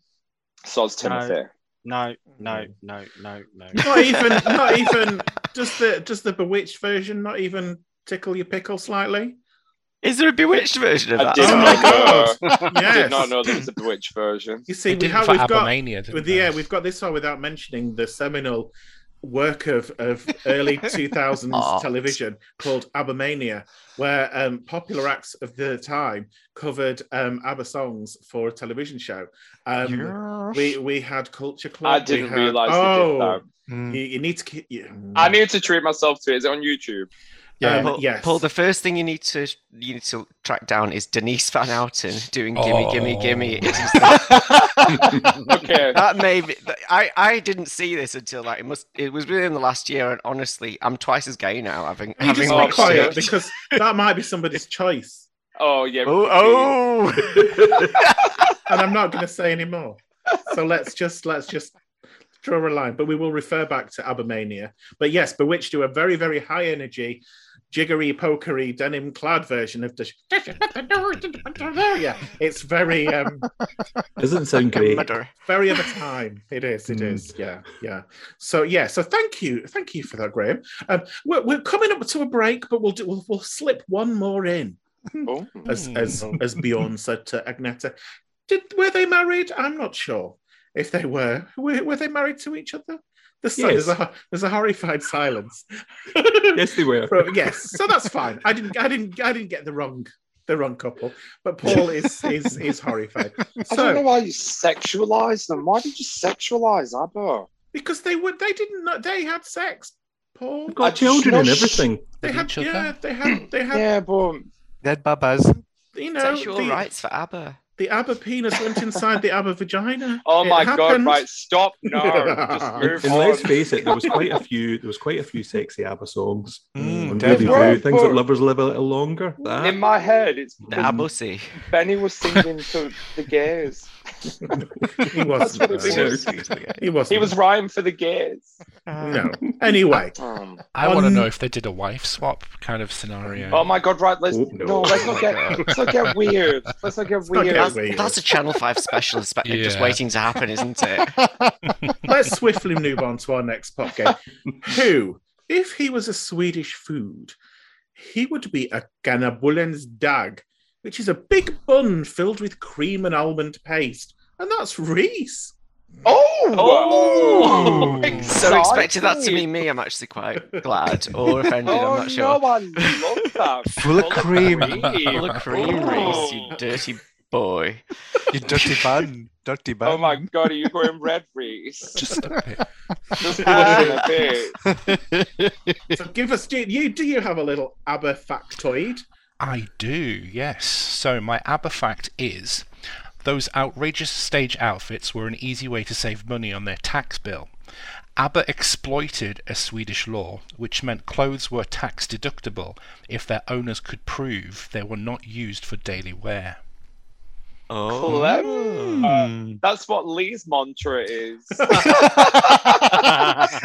Speaker 2: So it's
Speaker 4: No.
Speaker 2: Timothy.
Speaker 4: No, no, no, no, no.
Speaker 1: not even. Not even. Just the just the bewitched version. Not even tickle your pickle slightly.
Speaker 3: Is there a bewitched version of
Speaker 2: I
Speaker 3: that?
Speaker 2: did
Speaker 1: Oh my
Speaker 2: not know.
Speaker 1: God.
Speaker 2: I did not know there was a Bewitched version.
Speaker 1: You see, we have, we've got
Speaker 9: ABBAmania, didn't
Speaker 1: with
Speaker 9: they?
Speaker 1: yeah, we've got this one without mentioning the seminal work of, of early 2000s
Speaker 3: Art.
Speaker 1: television called ABBAmania, where um, popular acts of the time covered um, ABBA songs for a television show. Um, we we had Culture Club.
Speaker 2: I didn't
Speaker 1: had-
Speaker 2: realise they
Speaker 1: Oh,
Speaker 2: did that.
Speaker 5: Mm.
Speaker 1: you, you need to. keep- You,
Speaker 2: I need to treat myself to it. Is it on YouTube?
Speaker 5: Yeah.
Speaker 1: Um,
Speaker 3: Paul,
Speaker 1: yes.
Speaker 3: Paul, the first thing you need to you need to track down is Denise Van Outen doing "Gimme, Gimme, Gimme." It is the-
Speaker 2: Okay.
Speaker 3: that may be. I I didn't see this until like it must. It was within the last year, and honestly, I'm twice as gay now. Having
Speaker 1: You
Speaker 3: having
Speaker 1: just be quiet
Speaker 3: it.
Speaker 1: because that might be somebody's choice,
Speaker 2: Oh yeah.
Speaker 3: Oh, oh.
Speaker 1: and I'm not going to say anymore. So let's just let's just draw a line. But we will refer back to ABBAmania. But yes, Bewitched do a very very high energy, jiggery pokery denim clad version of the yeah it's very um
Speaker 7: Doesn't sound great.
Speaker 1: Very of a time it is it
Speaker 7: Mm.
Speaker 1: is yeah yeah so yeah so thank you thank you for that graham um we're, we're coming up to a break but we'll do we'll, we'll slip one more in
Speaker 2: Oh.
Speaker 1: as as as bjorn said to agnetha did were they married i'm not sure if they were were, were they married to each other the si- there's, a, there's a horrified silence
Speaker 7: Yes, they were.
Speaker 1: Pro- yes, so that's fine. I didn't, I didn't, I didn't get the wrong, the wrong couple. But Paul is is is horrified.
Speaker 2: I don't know why you sexualize them. Why did you sexualize ABBA?
Speaker 1: because they would, they didn't know they had sex. Paul,
Speaker 7: They've got
Speaker 2: I-
Speaker 7: children and everything.
Speaker 1: they had,
Speaker 9: each
Speaker 1: yeah, they had, they had,
Speaker 2: Yeah, but
Speaker 5: Dead Babas.
Speaker 1: you know,
Speaker 3: Sexual
Speaker 1: the,
Speaker 3: rights for ABBA.
Speaker 1: The ABBA penis went inside the ABBA vagina.
Speaker 2: oh
Speaker 1: It
Speaker 2: my god! Right, stop. No, just
Speaker 7: And,
Speaker 2: move
Speaker 7: and
Speaker 2: on.
Speaker 7: let's face it, there was quite a few. There was quite a few sexy ABBA songs.
Speaker 5: Mm,
Speaker 7: on
Speaker 5: definitely.
Speaker 7: Things that lovers live a little longer.
Speaker 2: In my head, it's
Speaker 3: The
Speaker 2: because Benny was singing to the gays.
Speaker 1: He wasn't.
Speaker 2: what it
Speaker 1: though.
Speaker 2: was.
Speaker 1: He wasn't.
Speaker 2: He was rhyme for the gays.
Speaker 1: no. Anyway,
Speaker 2: Um,
Speaker 9: I want to know if they did a wife swap kind of scenario.
Speaker 2: oh my god! Right, let's
Speaker 7: Oh,
Speaker 2: no.
Speaker 7: no.
Speaker 2: let's not get let's not get weird. Let's not get
Speaker 1: not
Speaker 2: weird.
Speaker 1: get
Speaker 3: That's,
Speaker 1: weird.
Speaker 3: that's a Channel 5 special spe- just waiting to happen, isn't it?
Speaker 1: let's swiftly move on to our next pop game. Who, if he was a Swedish food, he would be a Ganabulens dag, which is a big bun filled with cream and almond paste. And that's Reese.
Speaker 2: Oh,
Speaker 3: Oh!
Speaker 2: oh exciting.
Speaker 3: So expected that to be me. I'm actually quite glad or offended.
Speaker 2: Oh
Speaker 3: I'm not sure.
Speaker 2: no, I love that.
Speaker 5: Full of cream.
Speaker 3: Full of cream, oh. Reese, you dirty boy.
Speaker 5: You dirty bun. Dirty bun.
Speaker 2: Oh my god, are you going red, Reese?
Speaker 9: Just a bit.
Speaker 2: Just pushing a bit.
Speaker 1: So give us, do you, do you have a little ABBA factoid?
Speaker 9: I do, yes. So my ABBA fact is those outrageous stage outfits were an easy way to save money on their tax bill. ABBA exploited a Swedish law which meant clothes were tax deductible if their owners could prove they were not used for daily wear.
Speaker 3: Oh.
Speaker 2: Clever. That's what Lee's mantra is.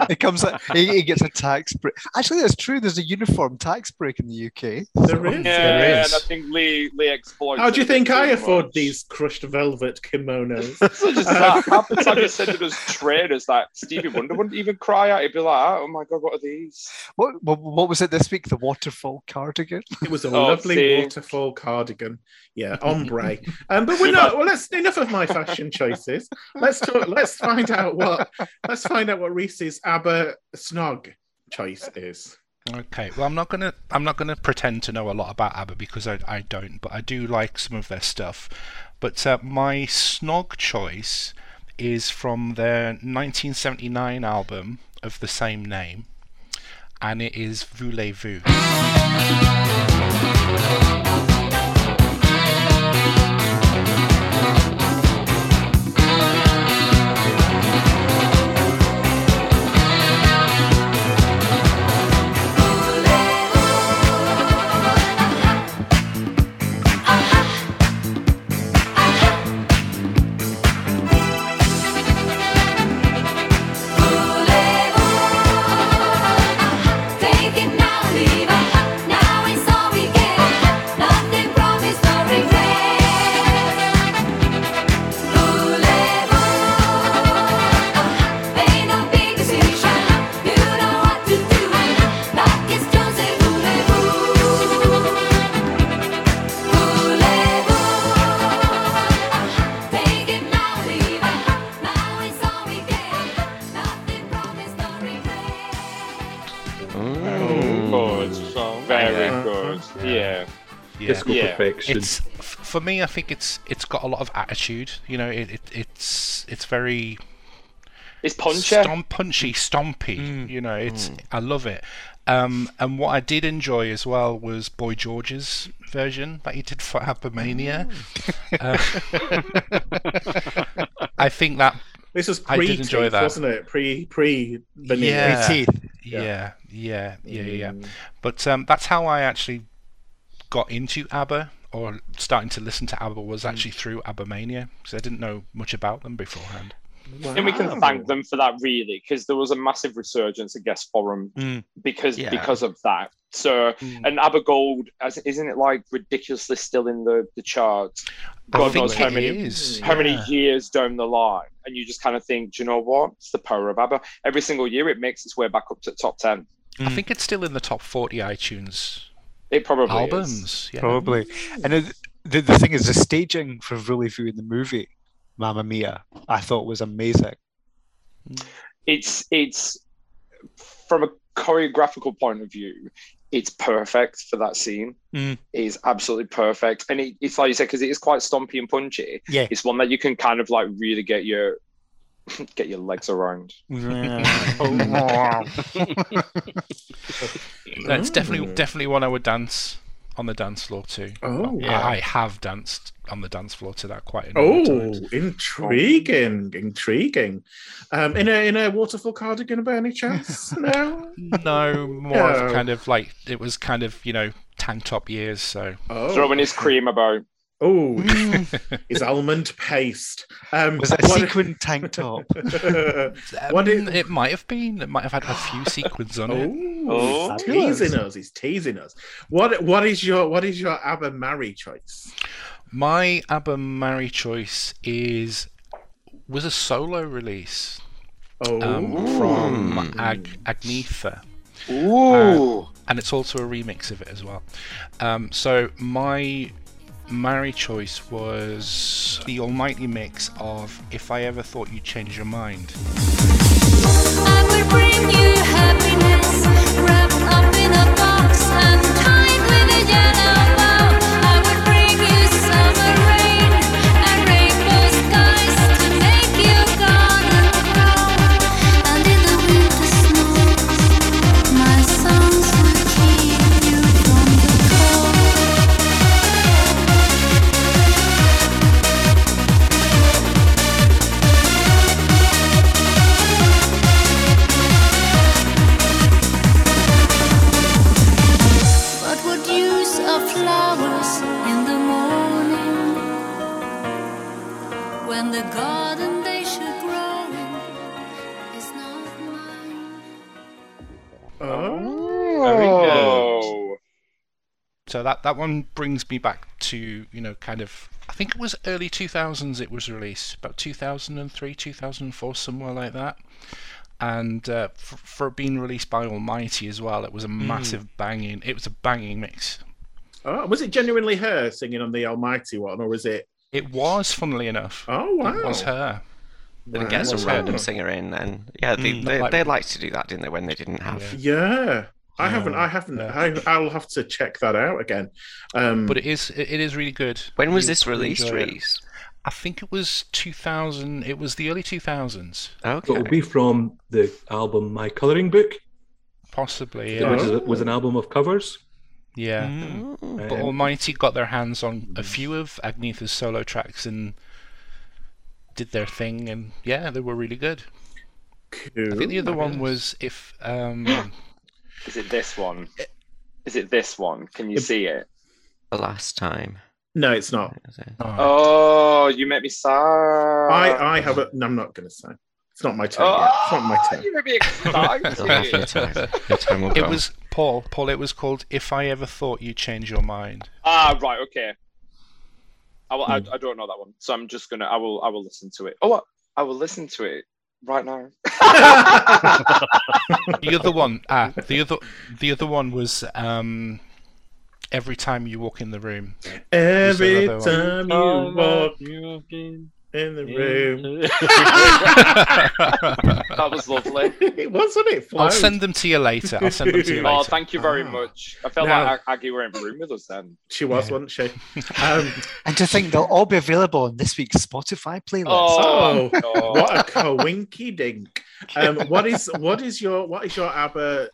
Speaker 5: it comes. He, he gets a tax break. Actually, that's true. There's a uniform tax break in the UK.
Speaker 1: There is.
Speaker 2: Yeah,
Speaker 9: There
Speaker 2: and. I think Lee Lee exploits.
Speaker 1: How do you
Speaker 2: it a bit
Speaker 1: think I afford
Speaker 2: much.
Speaker 1: these crushed velvet kimonos?
Speaker 2: So just that. Half the time you send us trainers that Stevie Wonder wouldn't even cry out. He'd be like, "Oh my god, what are these?"
Speaker 5: What, what what was it this week? The waterfall cardigan.
Speaker 1: It was a
Speaker 2: Oh,
Speaker 1: lovely
Speaker 2: see.
Speaker 1: waterfall cardigan. Yeah, ombre. Um, but we're not. Well, let's enough of my fashion choices. Let's talk. Let's find out what. Let's find out what Reese's ABBA snog choice is.
Speaker 9: Okay, well, I'm not gonna I'm not gonna pretend to know a lot about ABBA because I, I don't, but I do like some of their stuff. But uh, my snog choice is from their 1979 album of the same name, and it is Voulez-Vous.
Speaker 3: Mm.
Speaker 2: Good, very
Speaker 1: Uh-huh.
Speaker 2: good. Yeah.
Speaker 9: Yeah.
Speaker 7: Disco
Speaker 2: Yeah.
Speaker 7: perfection.
Speaker 9: It's for me. I think it's it's got a lot of attitude. You know, it, it it's it's very
Speaker 2: It's punchy.
Speaker 9: stomp, punchy, stompy.
Speaker 5: Mm.
Speaker 9: You know, it's I love it. Um, and what I did enjoy as well was Boy George's version that he did for ABBAmania. Uh, I think that
Speaker 1: This was
Speaker 9: I
Speaker 1: pre
Speaker 9: did enjoy
Speaker 1: teeth,
Speaker 9: that.
Speaker 1: wasn't it? Pre pre veneer.
Speaker 9: Yeah.
Speaker 5: Hey, teeth.
Speaker 9: Yeah, yeah, yeah, yeah, yeah.
Speaker 1: Mm.
Speaker 9: But um, that's how I actually got into ABBA or starting to listen to ABBA was actually through ABBAmania because I didn't know much about them beforehand.
Speaker 2: And we can thank them for that, really, because there was a massive resurgence, I guess, for them
Speaker 5: Mm.
Speaker 2: because
Speaker 3: Yeah.
Speaker 2: because of that. So,
Speaker 4: Mm.
Speaker 2: and ABBA Gold, as- isn't it like ridiculously still in the, the charts?
Speaker 9: I
Speaker 2: God
Speaker 9: think
Speaker 2: knows how many,
Speaker 9: is,
Speaker 2: how many years down the line. And you just kind of think, do you know what? It's the power of ABBA. Every single year it makes its way back up to the top 10.
Speaker 9: I think it's still in the top 40 iTunes
Speaker 2: It probably is.
Speaker 9: albums. Yeah.
Speaker 5: Probably. And it, the, the thing is, the staging for Voulez-Vous in the movie, Mamma Mia, I thought was amazing.
Speaker 2: it's it's from a choreographical point of view it's perfect for that scene.
Speaker 5: Mm.
Speaker 2: it is absolutely perfect. And it, it's like you said because it is quite stompy and punchy.
Speaker 5: Yeah.
Speaker 2: it's one that you can kind of like really get your get your legs around.
Speaker 9: No, it's definitely definitely one I would dance on the dance floor too.
Speaker 1: Oh.
Speaker 9: I, I have danced on the dance floor to that quite a number of
Speaker 1: Oh,
Speaker 9: times.
Speaker 1: intriguing, intriguing. Um, in a in a waterfall cardigan by any chance? No.
Speaker 9: No, more
Speaker 1: No.
Speaker 9: a kind of like it was kind of you know tank top years. So
Speaker 1: Oh,
Speaker 2: throwing his cream about
Speaker 1: oh, is almond paste. Um,
Speaker 5: Was that a
Speaker 1: what-
Speaker 5: sequin tank top?
Speaker 1: What
Speaker 9: Um,
Speaker 1: is-
Speaker 9: it might have been. It might have had a few sequins on it.
Speaker 1: Oh, he's teasing us. He's teasing us. What what is your what is your ABBA Mary choice?
Speaker 9: My ABBA Mary choice is was a solo release
Speaker 1: Oh,
Speaker 9: um, from Ag- Agnetha.
Speaker 2: ooh
Speaker 9: and it's also a remix of it as well. Um, so my Mary choice was the almighty mix of "If I Ever Thought You'd Change Your Mind." So that that one brings me back to you know kind of I think it was early 2000s it was released about 2003 2004 somewhere like that. And uh, for, for being released by Almighty as well, it was a massive banging. It was a banging mix.
Speaker 1: Oh, was it genuinely her singing on the Almighty one, or was it?
Speaker 9: It was, funnily enough,
Speaker 1: Oh wow!
Speaker 9: it was her.
Speaker 3: Didn't get some random singer in, and yeah, they,
Speaker 9: Mm,
Speaker 3: they,
Speaker 9: like-
Speaker 3: they liked to do that, didn't they? When they didn't have.
Speaker 1: Yeah, I
Speaker 9: Yeah,
Speaker 1: haven't. I haven't.
Speaker 9: yeah.
Speaker 1: I, I'll have to check that out again. Um,
Speaker 9: But it is it, it is really good.
Speaker 3: When was
Speaker 9: You'll
Speaker 3: this released. Reese?
Speaker 9: I think it was 2000. It was the early 2000s,
Speaker 7: So
Speaker 3: Okay.
Speaker 7: it'll be from the album My Colouring Book,
Speaker 9: possibly.
Speaker 1: Yeah.
Speaker 7: which is, was an album of covers.
Speaker 9: yeah.
Speaker 3: Mm.
Speaker 9: But
Speaker 7: Um,
Speaker 9: Almighty got their hands on a few of Agnetha's solo tracks and did their thing, and yeah, they were really good.
Speaker 1: cool.
Speaker 9: I think the other one
Speaker 1: Yes.
Speaker 9: was if um,
Speaker 2: is it this one is it this one can you see it
Speaker 3: The last time.
Speaker 1: No, it's not.
Speaker 3: is it?
Speaker 9: oh,
Speaker 2: oh you make me sad
Speaker 1: I I have a. No, I'm not going to say. It's not my turn. yet. It's not my
Speaker 2: Oh,
Speaker 1: turn.
Speaker 2: you made me
Speaker 3: You'll
Speaker 2: excited.
Speaker 3: time. Your time will
Speaker 9: it
Speaker 3: come.
Speaker 9: was Paul. Paul. It was called "If I Ever Thought You'd Change Your Mind."
Speaker 2: ah, right, okay. I, will,
Speaker 1: Hmm.
Speaker 2: I, I don't know that one, so I'm just gonna. I will. I will listen to it. Oh. I will listen to it right now.
Speaker 9: The other one, ah, the other, the other one was um, "Every Time You Walk in the Room."
Speaker 1: Every time you walk
Speaker 4: you can-
Speaker 1: in the room.
Speaker 2: That was lovely.
Speaker 1: it wasn't it?
Speaker 9: I'll send them to you later. I'll send them to you
Speaker 2: Oh,
Speaker 9: later.
Speaker 2: thank you very
Speaker 1: Ah.
Speaker 2: much. I felt
Speaker 1: Now-
Speaker 2: like Ag- Aggie were in the room with us then.
Speaker 1: She was,
Speaker 9: Yeah.
Speaker 1: wasn't she? Um,
Speaker 5: And to think they'll all be available on this week's Spotify playlist.
Speaker 2: Oh,
Speaker 1: Oh,
Speaker 2: no.
Speaker 1: what a coinky dink. Um, what is what is your what is your ABBA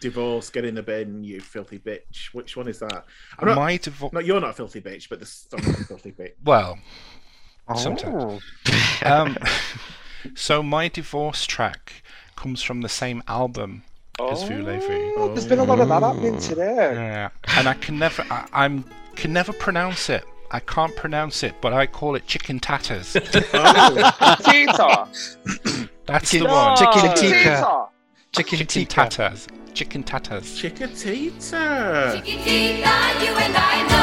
Speaker 1: divorce? Get in the bin, you filthy bitch. Which one is that? I'm not,
Speaker 9: My divorce.
Speaker 1: no, you're not a filthy bitch, but the song is a filthy bitch.
Speaker 9: Well,
Speaker 5: Oh.
Speaker 9: sometimes. um, so my divorce track comes from the same album as Voulez-Vous.
Speaker 2: Oh, there's been a lot of that happening today.
Speaker 9: Yeah, and I can never, I, I'm can never pronounce it. I can't pronounce it, but I call it chicken tatters.
Speaker 1: Oh,
Speaker 2: Tita.
Speaker 9: That's
Speaker 5: Chicken-
Speaker 9: the one.
Speaker 5: Chicken
Speaker 2: Oh,
Speaker 5: tikka.
Speaker 2: Tita.
Speaker 5: Chicken,
Speaker 9: Chicken
Speaker 5: tikka.
Speaker 9: tatas. Chicken tatas.
Speaker 1: Chiquitita.
Speaker 6: Chiquitita, you and I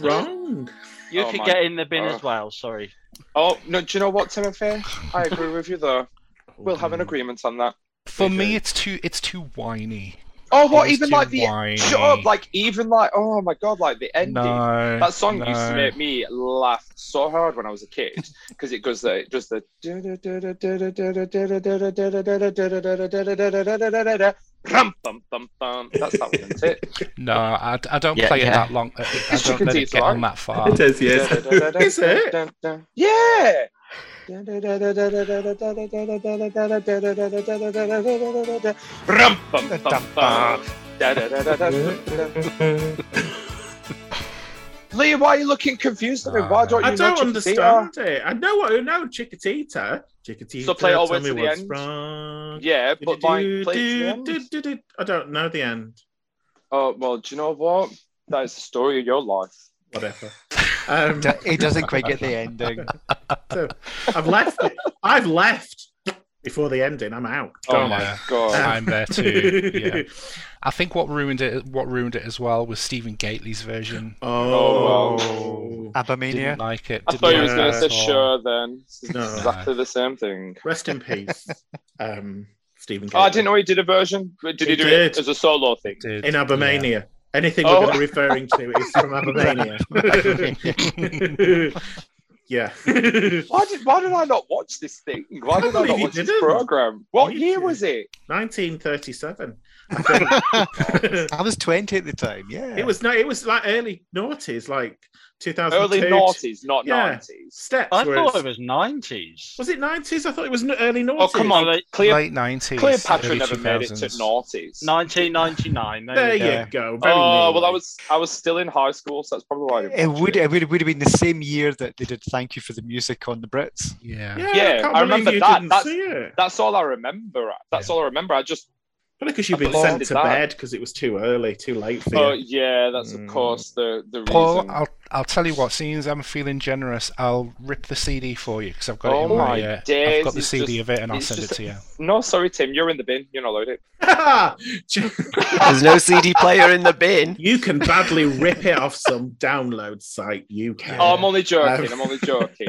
Speaker 1: what's wrong.
Speaker 4: You
Speaker 2: Oh
Speaker 4: could
Speaker 2: my
Speaker 4: get in the bin
Speaker 2: God.
Speaker 4: as well. Sorry.
Speaker 2: Oh no, do you know what, Timothy? I agree with you though. We'll have an agreement on that.
Speaker 9: For me, it's too it's too whiny.
Speaker 2: Oh, what?
Speaker 9: was
Speaker 2: Even like the
Speaker 9: whiny.
Speaker 2: shut up! Like even like oh my god! Like the ending.
Speaker 9: No,
Speaker 2: That song used to make me laugh so hard when I was a kid because it goes the it does the rum bum bum bum. That's that one, isn't it?
Speaker 9: No, I, I don't
Speaker 3: Yeah,
Speaker 9: play it that long. I I don't let it get on that far.
Speaker 7: It is, yes.
Speaker 1: Is it?
Speaker 2: Yeah. Rum bum bum bum. Lee, why are you looking confused at me? Why don't you
Speaker 1: I don't
Speaker 2: Chickadee?
Speaker 1: understand it. I know what I know, Chiquitita. Chiquitita.
Speaker 2: So play it all the
Speaker 1: tell
Speaker 2: way
Speaker 1: me
Speaker 2: to the
Speaker 1: what's
Speaker 2: end?
Speaker 1: wrong.
Speaker 2: Yeah, but
Speaker 1: Do,
Speaker 2: it
Speaker 1: do, do, do. I don't know the end.
Speaker 2: Oh well, do you know what? That is the story of your life.
Speaker 1: Whatever. Um,
Speaker 5: Do- He doesn't quite get the ending.
Speaker 1: so I've left. It. I've left before the ending. I'm out.
Speaker 2: Oh
Speaker 1: Gone.
Speaker 2: my god!
Speaker 9: I'm there too. Yeah, I think what ruined it, what ruined it as well, was Stephen Gately's version.
Speaker 1: Oh,
Speaker 2: Oh,
Speaker 5: ABBAmania.
Speaker 9: Didn't like it.
Speaker 2: I
Speaker 9: didn't
Speaker 2: thought you
Speaker 9: like
Speaker 2: was going to say Cher. Then
Speaker 1: No.
Speaker 2: exactly the same thing.
Speaker 1: Rest in peace, um, Stephen.
Speaker 2: Oh, I didn't know he did a version. Did he,
Speaker 1: He
Speaker 2: do
Speaker 1: did.
Speaker 2: it as a solo thing?
Speaker 9: Did,
Speaker 1: in
Speaker 9: yeah.
Speaker 1: Anything
Speaker 2: Oh.
Speaker 1: we're going to be referring to is from ABBAmania. Yeah.
Speaker 2: Why did Why did I not watch this thing? Why did I
Speaker 1: believe
Speaker 2: not watch this program? What year
Speaker 1: did.
Speaker 2: was it?
Speaker 1: 1937. I.
Speaker 5: I was 20 at the time, yeah.
Speaker 1: it was no, it was like early noughties, like 2002.
Speaker 2: Early noughties, not
Speaker 1: Yeah.
Speaker 2: nineties.
Speaker 1: Steps.
Speaker 4: I
Speaker 1: were-
Speaker 4: thought it was 90s.
Speaker 1: Was it 90s? I thought it was early noughties.
Speaker 2: Oh come on,
Speaker 4: Late-
Speaker 2: Cleo-
Speaker 9: late nineties,
Speaker 2: Cleopatra
Speaker 9: early
Speaker 2: never made it to
Speaker 9: 2000s.
Speaker 2: noughties.
Speaker 4: 1999. There,
Speaker 1: There
Speaker 4: you
Speaker 1: you
Speaker 4: go.
Speaker 1: go. Very
Speaker 2: Oh well. I was I was still in high school, so that's probably why I
Speaker 5: It would, it would it would have been the same year that they did Thank You for the Music on the Brits.
Speaker 9: Yeah.
Speaker 1: Yeah,
Speaker 2: Yeah,
Speaker 1: I,
Speaker 2: I remember that. That's- That's all I remember. That's
Speaker 9: Yeah.
Speaker 2: all I remember. I just
Speaker 1: Probably because you've
Speaker 2: I
Speaker 1: been
Speaker 2: thought
Speaker 1: sent to
Speaker 2: that.
Speaker 1: bed because it was too early, too late for you.
Speaker 2: oh yeah, that's of
Speaker 1: Mm.
Speaker 2: course the the
Speaker 9: Paul. I'll I'll tell you what. Seeing as I'm feeling generous, I'll rip the CD for you because I've got
Speaker 2: Oh
Speaker 9: it in my.
Speaker 2: my
Speaker 9: Uh, I've got the
Speaker 2: it's
Speaker 9: CD
Speaker 2: just-
Speaker 9: of it, and I'll
Speaker 2: it's
Speaker 9: send it to you.
Speaker 2: No, sorry, Tim, you're in the bin. You're not allowed it.
Speaker 3: There's no CD player in the bin.
Speaker 1: you can badly rip it off some download site. You can.
Speaker 2: Oh, I'm only joking.
Speaker 1: Um,
Speaker 2: I'm only joking.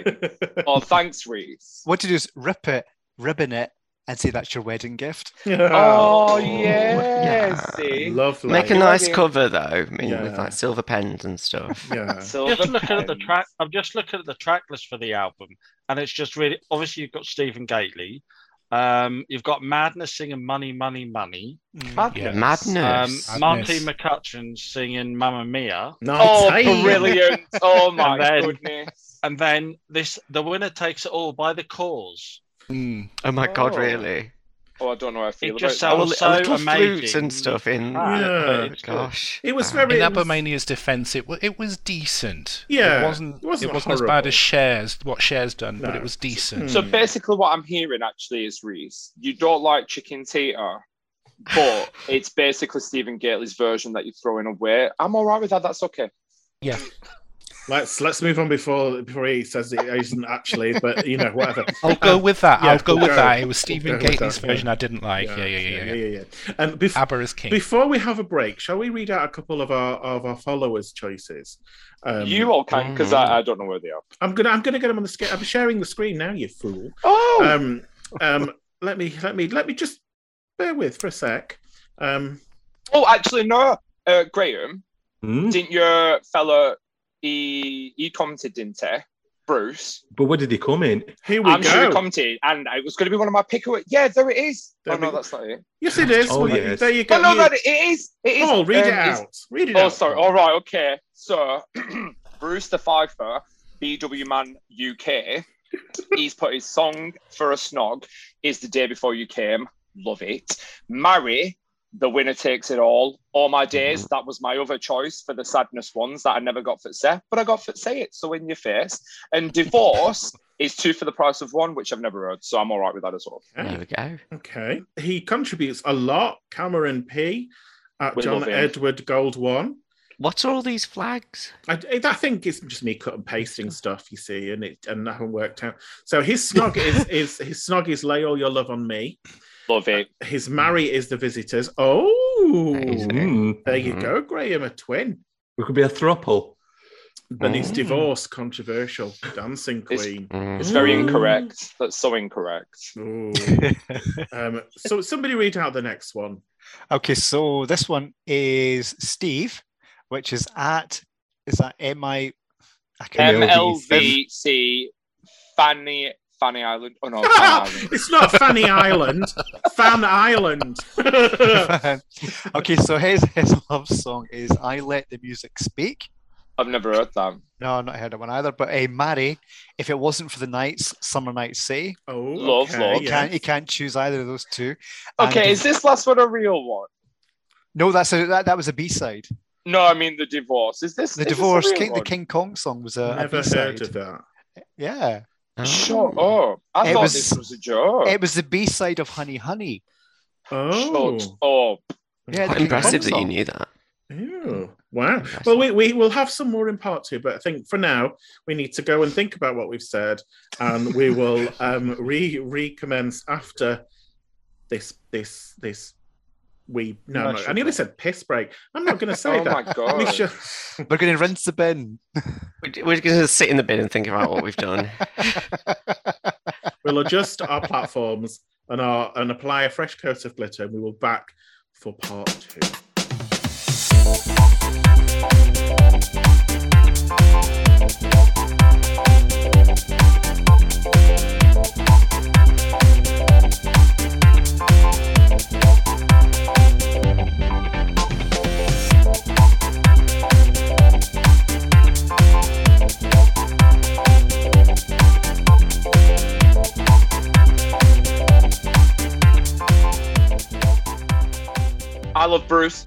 Speaker 2: oh, thanks, Reese.
Speaker 5: What to do is rip it, ribbon it, and say that's your wedding gift.
Speaker 2: Oh,
Speaker 3: yeah.
Speaker 2: yeah, see.
Speaker 1: Lovely.
Speaker 3: Make a nice
Speaker 2: Like-
Speaker 3: cover though, I mean, with like silver pens and stuff.
Speaker 1: Yeah.
Speaker 2: Silver
Speaker 4: Just looking at the track, I'm just looking at the track list for the album, and it's just really obviously you've got Stephen Gately, um, you've got Madness singing "Money, Money, Money,"
Speaker 2: Madness.
Speaker 3: Madness.
Speaker 4: um,
Speaker 9: Madness.
Speaker 4: Marty McCutcheon singing "Mamma Mia,"
Speaker 2: Oh,
Speaker 1: Nice.
Speaker 2: brilliant. Oh, my
Speaker 4: And then-
Speaker 2: goodness.
Speaker 4: and then this "The Winner Takes It All" by the Corrs.
Speaker 9: Mm.
Speaker 3: Oh my god,
Speaker 2: Oh.
Speaker 3: really?
Speaker 2: Oh, I don't know how I feel
Speaker 4: It just
Speaker 2: about
Speaker 3: Oh,
Speaker 4: sounds
Speaker 3: li-
Speaker 4: so
Speaker 3: little
Speaker 4: amazing.
Speaker 3: flutes and stuff in.
Speaker 4: Ah,
Speaker 1: Yeah.
Speaker 4: but
Speaker 3: Oh, gosh.
Speaker 1: It was very.
Speaker 9: In
Speaker 1: it was-
Speaker 9: ABBAmania's defense, it was it was decent.
Speaker 1: Yeah,
Speaker 9: it wasn't.
Speaker 1: it wasn't
Speaker 9: as bad as Cher's what Cher's done, but it was decent.
Speaker 2: that. So
Speaker 1: Hmm.
Speaker 2: basically, what I'm hearing actually is Reese, you don't like chicken tita, but it's basically Stephen Gately's version that you're throwing away. I'm all right with that. That's okay.
Speaker 9: yeah,
Speaker 1: Let's let's move on before before he says it isn't actually, but you know whatever.
Speaker 9: I'll go with that.
Speaker 1: yeah,
Speaker 9: I'll go
Speaker 1: we'll
Speaker 9: with
Speaker 1: go.
Speaker 9: that. It was
Speaker 1: We'll
Speaker 9: Stephen
Speaker 1: go
Speaker 9: Gately's version
Speaker 1: yeah.
Speaker 9: I didn't like. Yeah, yeah, yeah, yeah.
Speaker 1: yeah, yeah. Um, bef-
Speaker 9: ABBA is king.
Speaker 1: before we have a break, shall we read out a couple of our of our followers' choices? Um,
Speaker 2: you all can, because I, I don't know where they are.
Speaker 1: I'm gonna I'm gonna get them on the screen. I'm sharing the screen now, you fool.
Speaker 2: Oh,
Speaker 1: Um, um, let me let me let me just bear with for a sec. Um,
Speaker 2: oh, actually, no. uh, Graham,
Speaker 7: Hmm?
Speaker 2: didn't your fella he he commented, didn't he? Bruce.
Speaker 7: But what did he comment?
Speaker 1: Here we go.
Speaker 2: I'm
Speaker 1: go.
Speaker 2: sure he commented, and it was going to be one of my pick. Yeah, there it is.
Speaker 1: There
Speaker 2: oh no,
Speaker 1: we
Speaker 2: that's not it.
Speaker 1: yes, it is.
Speaker 7: Oh,
Speaker 1: Well,
Speaker 7: yes.
Speaker 1: There you go.
Speaker 2: Oh no,
Speaker 1: You-
Speaker 2: that it is. It is.
Speaker 1: Paul, read it
Speaker 2: um, it's-
Speaker 1: out. Read it
Speaker 2: Oh,
Speaker 1: out.
Speaker 2: sorry. All right. Okay. So, Bruce the Fifer, BW Man UK, he's put his song for a snog is the day before you came. Love it. Marry, the winner takes it all. All my mm-hmm. days, that was my other choice for the sadness ones that I never got for say, but I got for say it. So in your face. And divorce is two for the price of one, which I've never heard. So I'm all right with that as well.
Speaker 3: There we go.
Speaker 1: Okay. He contributes a lot. Cameron P. At
Speaker 2: We
Speaker 1: John. Edward Gold One.
Speaker 3: What are all these flags?
Speaker 1: I, I think it's just me cut and pasting stuff, you see, and it and that haven't worked out. So his snog is is his snog is lay all your love on me.
Speaker 2: Love it.
Speaker 1: His marry is the visitors. Oh, there you
Speaker 3: Mhm.
Speaker 1: go, Graham, a twin.
Speaker 7: We could be a throuple.
Speaker 1: But his
Speaker 3: Mm.
Speaker 1: divorce controversial. Dancing
Speaker 2: It's-
Speaker 1: queen.
Speaker 3: Mm.
Speaker 2: It's very incorrect. That's so incorrect.
Speaker 1: Um, so somebody read out the next one.
Speaker 5: Okay, so this one is Steve, which is at is that M I I
Speaker 2: Fanny Fanny Island. Oh no, Island.
Speaker 1: it's not Fanny Island, Fan Island.
Speaker 5: okay, so his his love song is "I Let the Music Speak."
Speaker 2: I've never heard that.
Speaker 5: No, I've not heard that one either. But a Mary, if it wasn't for the nights, summer nights say
Speaker 1: oh,
Speaker 2: Love,
Speaker 1: okay,
Speaker 2: love.
Speaker 5: you can't you can't choose either of those two.
Speaker 2: Okay,
Speaker 5: the-
Speaker 2: is this last one a real one?
Speaker 5: no, that's a that, that was a B side.
Speaker 2: No, I mean the divorce. Is this
Speaker 5: The
Speaker 2: is this a
Speaker 5: divorce,
Speaker 2: real
Speaker 5: King, the? King Kong song was a, a
Speaker 1: Never
Speaker 5: B-side.
Speaker 1: heard of that.
Speaker 5: Yeah,
Speaker 3: Oh.
Speaker 2: Shut up! I
Speaker 5: It
Speaker 2: thought
Speaker 5: was-
Speaker 2: this was a joke.
Speaker 5: it was the B side of Honey Honey.
Speaker 1: Oh,
Speaker 2: Shut up!
Speaker 5: Yeah,
Speaker 3: Quite impressive that you knew that.
Speaker 1: Ew. Wow. Well, we, we will have some more in part two, but I think for now we need to go and think about what we've said, and we will um, re recommence after this this this. We no, no, I nearly said piss break. I'm not going to say
Speaker 2: Oh
Speaker 1: that.
Speaker 2: my
Speaker 1: Let me
Speaker 2: god!
Speaker 1: show-
Speaker 5: We're going to rinse the bin.
Speaker 3: We're we're going to sit in the bin and think about what we've done.
Speaker 1: we'll adjust our platforms and our and apply a fresh coat of glitter, and we will back for part two.
Speaker 2: I love Bruce.